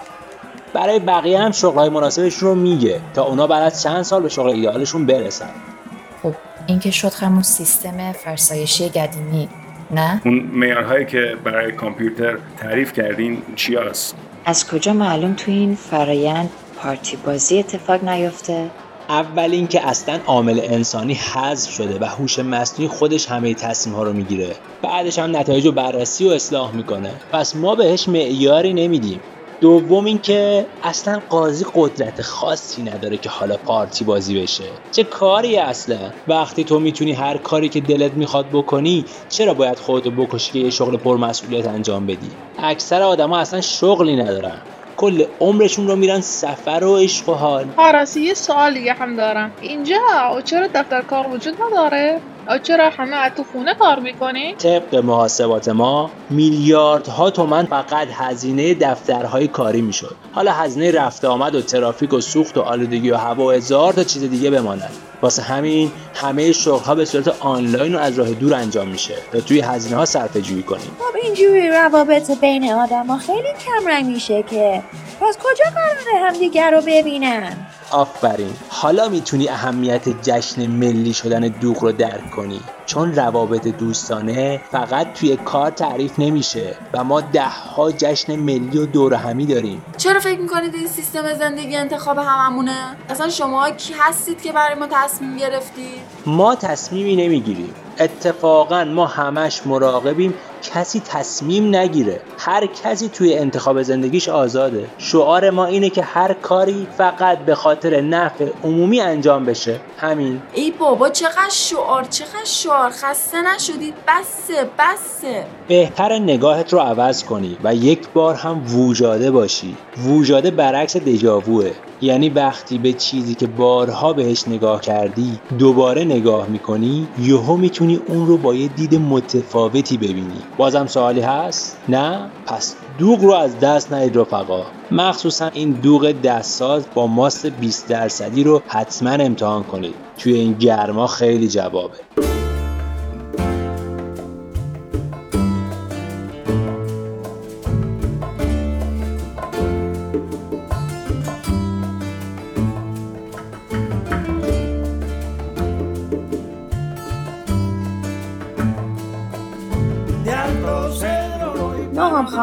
برای بقیه هم شغلهای مناسبش رو میگه تا اونا بعد از چند سال به شغل ایدئالشون برسن. خب این که شد همون سیستم فرسایشی قدیمی نه؟ اون معیارهایی که برای کامپیوتر تعریف کردین چی هست؟ از کجا معلوم تو این فرایند پارتی بازی اتفاق نیفته؟ اول اینکه اصلا عامل انسانی حذف شده و هوش مصنوعی خودش همه تصمیم ها رو می‌گیره. بعدش هم نتایج رو بررسی و اصلاح می‌کنه. پس ما بهش معیاری نمیدیم. دوم اینکه اصلا قاضی قدرت خاصی نداره که حالا پارتی بازی بشه. چه کاری اصلا؟ وقتی تو می‌تونی هر کاری که دلت می‌خواد بکنی چرا باید خودتو بکشی که یه شغل پرمسئولیت انجام بدی؟ اکثر آدما اصلا شغلی ندارن. کل عمرشون رو میرن سفر و عشق و حال آراسی یه سوال دیگه هم دارم اینجا چرا دفتر کار وجود نداره؟ چرا همه از تو خونه کار می‌کنی؟ طبق محاسبات ما میلیاردها تومن فقط هزینه دفترهای کاری می‌شد. حالا هزینه رفت آمد و ترافیک و سوخت و آلودگی و هوا و هزار تا چیز دیگه بماند. واسه همین همه شغل ها به صورت آنلاین و از راه دور انجام میشه تا توی هزینه ها صرفه جویی کنیم. خب اینجوری روابط بین آدم ها خیلی کم میشه که پس کجا قراره همدیگر رو ببینن؟ آفرین. حالا می‌تونی اهمیت جشن ملی شدن دوغ رو درک کنی. چون روابط دوستانه فقط توی کار تعریف نمیشه و ما ده ها جشن ملی و دور همی داریم. چرا فکر می‌کنید این سیستم زندگی انتخاب هممونه؟ اصلا شما کی هستید که برای ما تصمیم گرفتید؟ ما تصمیمی نمی‌گیریم. اتفاقا ما همش مراقبیم کسی تصمیم نگیره. هر کسی توی انتخاب زندگیش آزاده. شعار ما اینه که هر کاری فقط به خاطر نفع عمومی انجام بشه. همین. ای بابا چقدر شعار چقدر شعار. خسته نشدید. بسه بسه. بهتر نگاهت رو عوض کنی و یک بار هم ووجاده باشی. ووجاده برعکس دژاووه. یعنی وقتی به چیزی که بارها بهش نگاه کردی دوباره نگاه می‌کنی یهو می‌تونی اون رو با یه دید متفاوتی ببینی. بازم سوالی هست؟ نه؟ پس دوغ رو از دست ندید رفقا. مخصوصا این دوغ دستساز با ماست 20 درصدی رو حتما امتحان کنید. توی این گرما خیلی جوابه.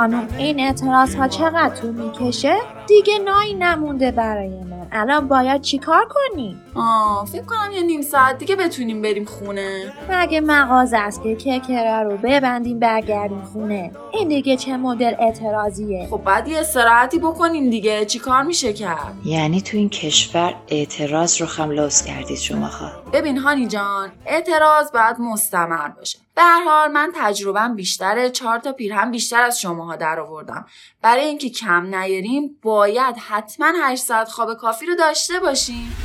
خانم این اعتراض ها چقدر طول می‌کشه؟ دیگه نایی نمونده برای من الان باید چیکار کنیم؟ آه فکر کنم یه نیم ساعت دیگه بتونیم بریم خونه. مگه مغازه است که ککره رو ببندیم برگردیم خونه. این دیگه چه مدل اعتراضیه. خب بعد یه استراحتی بکنیم دیگه. چیکار میشه کرد؟ یعنی تو این کشور اعتراض رو خم لوس کردید شما خواه ببین هانی جان اعتراض باید مستمر باشه. به هر حال من تجربم بیشتره چهار تا پیرهن بیشتر از شماها در آوردم. برای اینکه کم نیاریم باید حتما 8 ساعت خواب کافی رو داشته باشیم.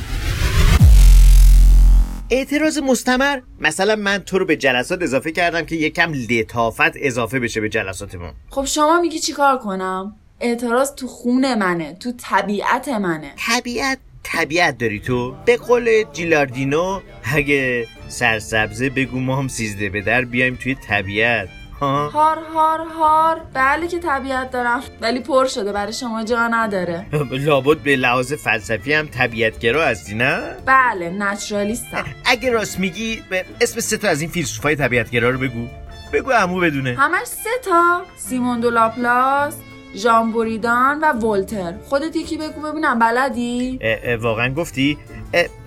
اعتراض مستمر؟ مثلا من تو رو به جلسات اضافه کردم که یکم لطافت اضافه بشه به جلساتمون. خب شما میگی چیکار کنم؟ اعتراض تو خون منه تو طبیعت منه. طبیعت طبیعت داری تو؟ به قول جیلاردینو اگه سرسبزه بگو ما هم سیزده به در بیایم توی طبیعت. ها؟ هار هار هار. بله که طبیعت دارم. ولی پر شده برای شما جا نداره. لابد به لحاظ فلسفی هم طبیعتگرا هستی نه؟ بله نچرالیستم. اگه راست میگی به اسم سه تا از این فیلسوفای طبیعتگرا رو بگو. بگو عمو بدونه. همش سه تا. سیمون دو لاپلاس ژان بوریدان و ولتر. خودت یکی بگو ببینم. بلدی؟ اه، اه، واقعا گفتی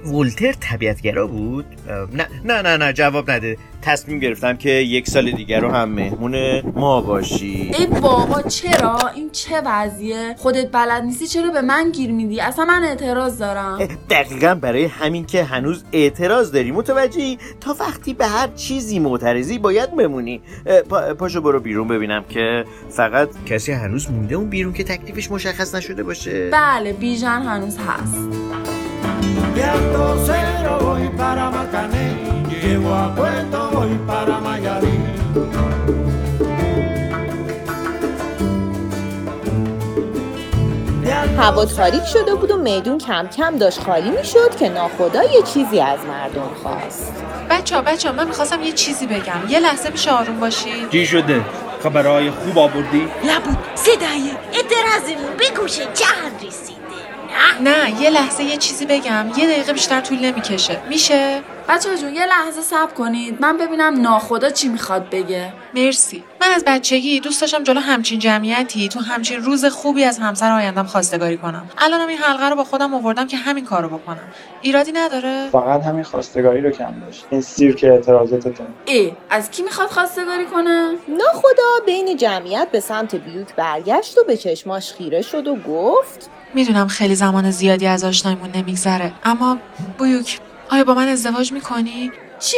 ولتر طبیعتگرا بود؟ نه نه نه نه جواب نده. تصمیم گرفتم که یک سال دیگر رو هم مهمون ما باشی. ای بابا چرا؟ این چه وضعیه؟ خودت بلد نیستی؟ چرا به من گیر میدی؟ اصلا من اعتراض دارم. دقیقا برای همین که هنوز اعتراض داری متوجهی؟ تا وقتی به هر چیزی معترضی باید بمونی. پا- پاشو برو بیرون bebinam که فقط کسی هنوز مونده اون بیرون که تکلیفش مشخص نشده باشه. بله بیژن هنوز هست. De Alto Cero voy para Macané, llego a Puerto voy para Mayarín. هوا تاریک شده بود و میدون کم کم داشت خالی می‌شد که ناخدا یه چیزی از مردم خواست. بچه ها بچه ها من می‌خواستم یه چیزی بگم. یه لحظه میشه آروم باشی چی شده؟ خبرهای خوب آوردی؟ لابد صدای اعتراضمون به گوش جهان رسیده نه یه لحظه یه چیزی بگم. یه دقیقه بیشتر طول نمی‌کشه. میشه؟ بچه جون یه لحظه صبر کنید. من ببینم ناخدا چی می‌خواد بگه. مرسی. من از بچگی دوست داشتم جلو همچین جمعیتی تو همچین روز خوبی از همسر آیندم خواستگاری کنم. الانم این حلقه رو با خودم آوردم که همین کارو بکنم. ایرادی نداره؟ فقط همین خواستگاری رو کم داشت. این سیرک اعتراضاتتون. ای از کی می‌خواد خواستگاری کنه؟ ناخدا بین جمعیت به سمت بیوک برگشت و به چشماش خیره شد و گفت می‌دونم خیلی زمان زیادی از آشنایمون نمیگذره اما بویوک آیا با من ازدواج می‌کنی؟ چی؟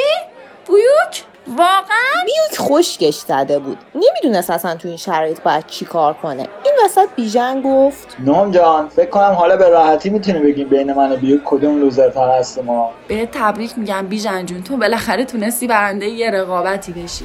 بویوک؟ واقعا؟ بیوک خشکش زده بود نمی‌دونست اصلا تو این شرایط باید چی کار کنه این وسط بیژن گفت نام جان فکر کنم حالا به راحتی می‌تونی بگیم بین من و بیوک کدوم لوزرتر هست ما به تبریک میگم بیژن جون تو بالاخره تونستی برنده یه رقابتی بشی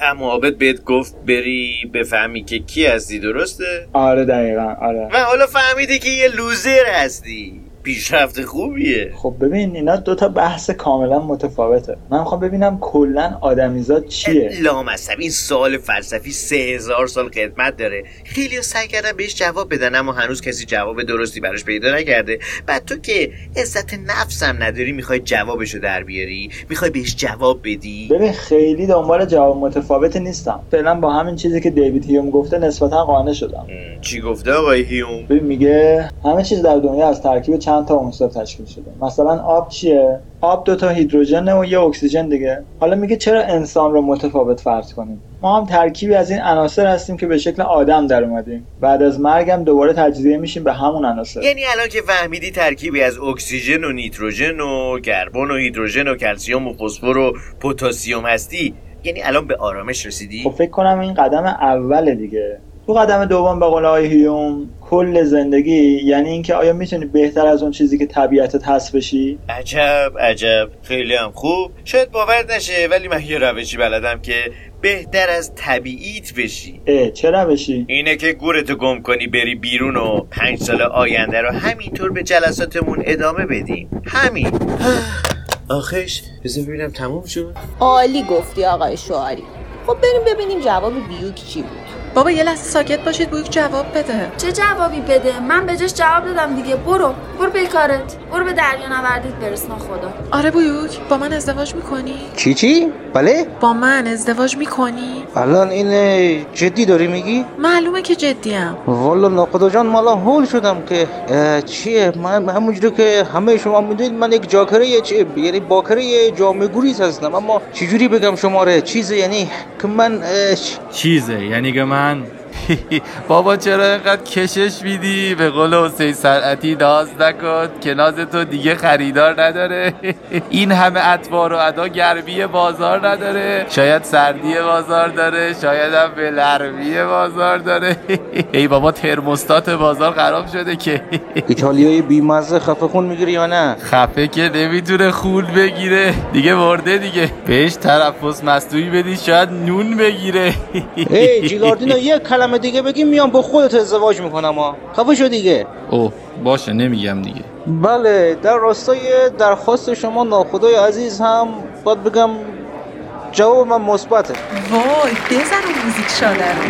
اما عابد بهت گفت بری بفهمی که کی هستی درسته؟ آره دقیقا آره و حالا فهمیدی که یه لوزر هستی پیشرفت خوبیه. خب ببین اینا دوتا بحث کاملا متفاوته. من می‌خوام ببینم کلا آدمیزاد چیه. لامصب این سوال فلسفی سه هزار سال قدمت داره. خیلی سعی کردن بهش جواب بدن اما هنوز کسی جواب درستی براش پیدا نکرده. بعد تو که عزت نفسم نداری می‌خوای جوابشو در بیاری؟ می‌خوای بهش جواب بدی؟ ببین خیلی دنبال جواب متفاوتی نیستم. فعلا با همین چیزی که دیوید هیوم گفته نسبتا قانع شدم. چی گفته آقای هیوم؟ ببین میگه همه چیز در دنیا از ترکیب چند تا عنصر تشکیل شده. مثلا آب چیه؟ آب دو تا هیدروژن و یه اکسیژن دیگه. حالا میگه چرا انسان رو متفاوت فرض کنیم؟ ما هم ترکیبی از این عناصر هستیم که به شکل آدم در اومدیم. بعد از مرگم دوباره تجزیه میشیم به همون عناصر. یعنی الان که فهمیدی ترکیبی از اکسیژن و نیتروژن و کربن و هیدروژن و کلسیوم و فسفر و پتاسیم هستی؟ یعنی الان به آرامش رسیدی؟ خب فکر کنم این قدم اول دیگه. تو قدم دوم به قول آقای هیوم کل زندگی یعنی اینکه آیا می‌تونی بهتر از اون چیزی که طبیعتت هست بشی؟ عجب عجب. خیلی هم خوب. شاید باور نشه ولی من یه روشی بلدم که بهتر از طبیعیت بشی. اه چرا بشی اینه که گورتو گم کنی بری بیرون و پنج سال آینده رو همینطور به جلساتمون ادامه بدیم. همین. آخش بذار ببینم تموم شد. عالی گفتی آقای شعاری. خب بریم ببینیم جواب بیوک چی بود. بابا یه لحظه ساکت باشید بویوک جواب بده. چه جوابی بده؟ من به جاش جواب دادم دیگه برو. برو به کارت. برو به دریا نوردیت برس خدا آره بویوک با من ازدواج می‌کنی؟ چی چی؟ بله؟ با من ازدواج می‌کنی؟ الان این جدی داری میگی؟ معلومه که جدیم والا ناخدا جان مالا هول شدم که چیه؟ من همونجوری که همه شما می‌دونید من یک جاکره چی؟ یعنی باکره جامعه گریز هستم. اما چجوری بگم شماره؟ چیزه؟ یعنی که من چیزه؟ یعنی که من Amen. بابا چرا اینقدر کشش میدی؟ به قول حسین صنعتی ناز نکن. که ناز تو دیگه خریدار نداره. این همه اطوار و ادا گرمی بازار نداره. شاید سردی بازار داره. شاید هم بلرمی بازار داره. ای بابا ترموستات بازار خراب شده که. ایتالیایی بیمزه خفه خون می‌گیری یا نه؟ خفه که نمی‌تونه خون بگیره. دیگه مرده دیگه. بهش تنفس مصنوعی بدی شاید نون بگیره. ای جیگاردینا یه کلمه دیگه بگی میام با خودت ازدواج می‌کنم ها. خفه شو دیگه. اوه باشه نمیگم دیگه. بله در راستای درخواست شما ناخدای عزیز هم باید بگم جواب من مثبته. وای بزن اون موزیک شاده رو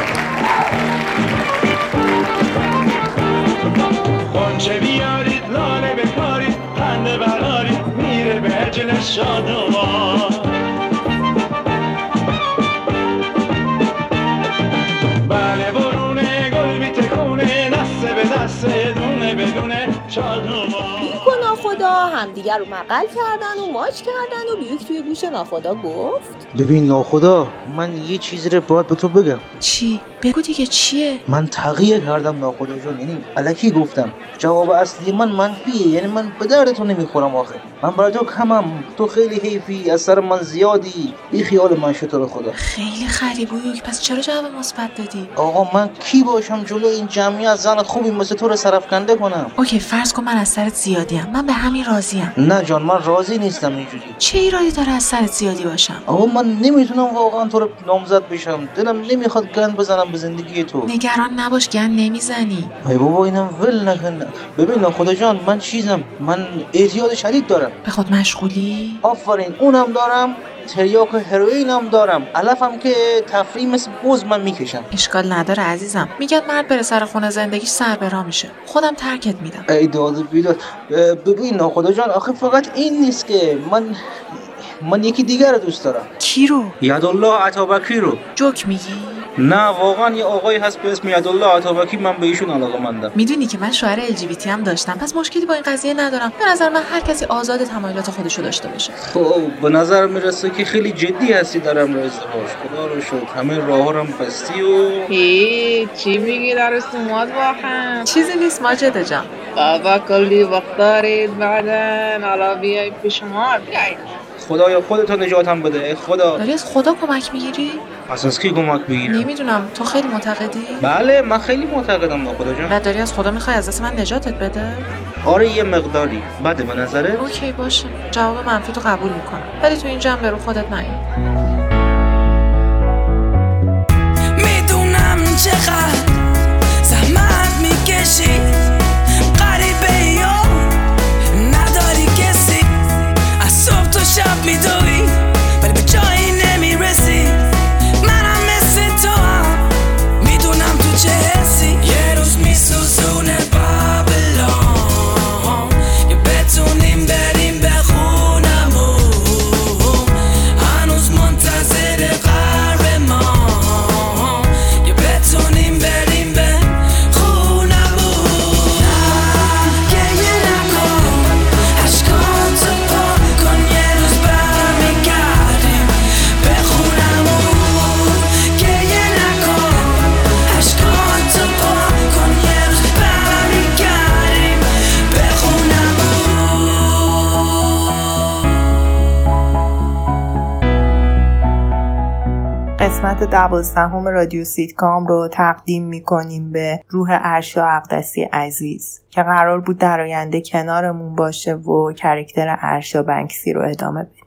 خونچه بیارید لاله بکارید خنده برارید میره به عجل شادوان بدونه همدیگر رو مقل کردن و ماچ کردن و بیوک توی گوش ناخدا گفت. ببین ناخدا من یه چیزی رو باید به تو بگم. چی؟ بگو دیگه چیه؟ من تغییر کردم ناخدا جان یعنی الکی گفتم. جواب اصلی من منفیه یعنی من به درد تو نمی‌خورم آخه. من برای تو کمم تو خیلی حیفی از سر من زیادی. بی خیال من شد تو رو خدا. خیلی پس چرا جواب مثبت دادی؟ آقا من کی باشم جلو این جمعیت زن خوبی مثل تو رو سرفکنده کنم؟ اوکی فرض کن من از سرت زیادیم من به همین راضیم نه جان من راضی نیستم اینجوری. چه ایرادی داره از سرت زیادی باشم؟ آقا من نمی‌تونم واقعا تو رو نامزد بشم. دلم نمی‌خواد گند بزنم به زندگی تو. نگران نباش گن نمی‌زنی. ای بابا اینم ول نکن. ببین خدا جان من چیزم؟ من اعتیاد شدید دارم. به خود مشغولی؟ آفرین اونم دارم. تریاک و هروئینم دارم. علفم که تفریح مثل بز من می‌کشم اشکال نداره عزیزم. میگن مرد بره سر خونه زندگیش سر برا میشه. خودم ترکت میدم. ای داد بیداد. ببین ناخدا جان آخه فقط این نیست که من من یکی دیگر رو دوست دارم. کی رو؟ یدالله عطابکی رو. جوک میگی؟ نه واقعا یه آقایی هست به اسم یدالله عطابکی من به ایشون علاقه مندم. می‌دونی که من شوهر ال هم داشتم. پس مشکلی با این قضیه ندارم. به نظر من هر کسی آزاد تمایلات خودشو داشته باشه. خب به نظر می‌رسه که خیلی جدی هستی دارم رو ازدواج. خدا رو شکر. همه راه ها هم بستی و هی چی میگی در با هم چیزی نیست ماجد جان. بابا کلی وقت دارید بعدن حالا بیای پیش ما. بیایید. خدایا خودتو نجاتم بده. ای خدا. داری از خدا کمک می‌گیری؟ پس از کی کمک بگیرم؟ نمی‌دونم. تو خیلی معتقدی؟ بله من خیلی معتقدم با خدا جان. و داری از خدا می‌خوای از دست من نجاتت بده؟ آره یه مقداری. بده به نظره اوکی باشه. جواب منفی تو قبول می‌کنم. ولی تو این جمع رو خودت نیا قسمت دوازدهم رادیو سیتکام رو تقدیم می‌کنیم به روح ارشا اقدسی عزیز که قرار بود در آینده کنارمون باشه و character ارشا بنکسی رو ادامه بده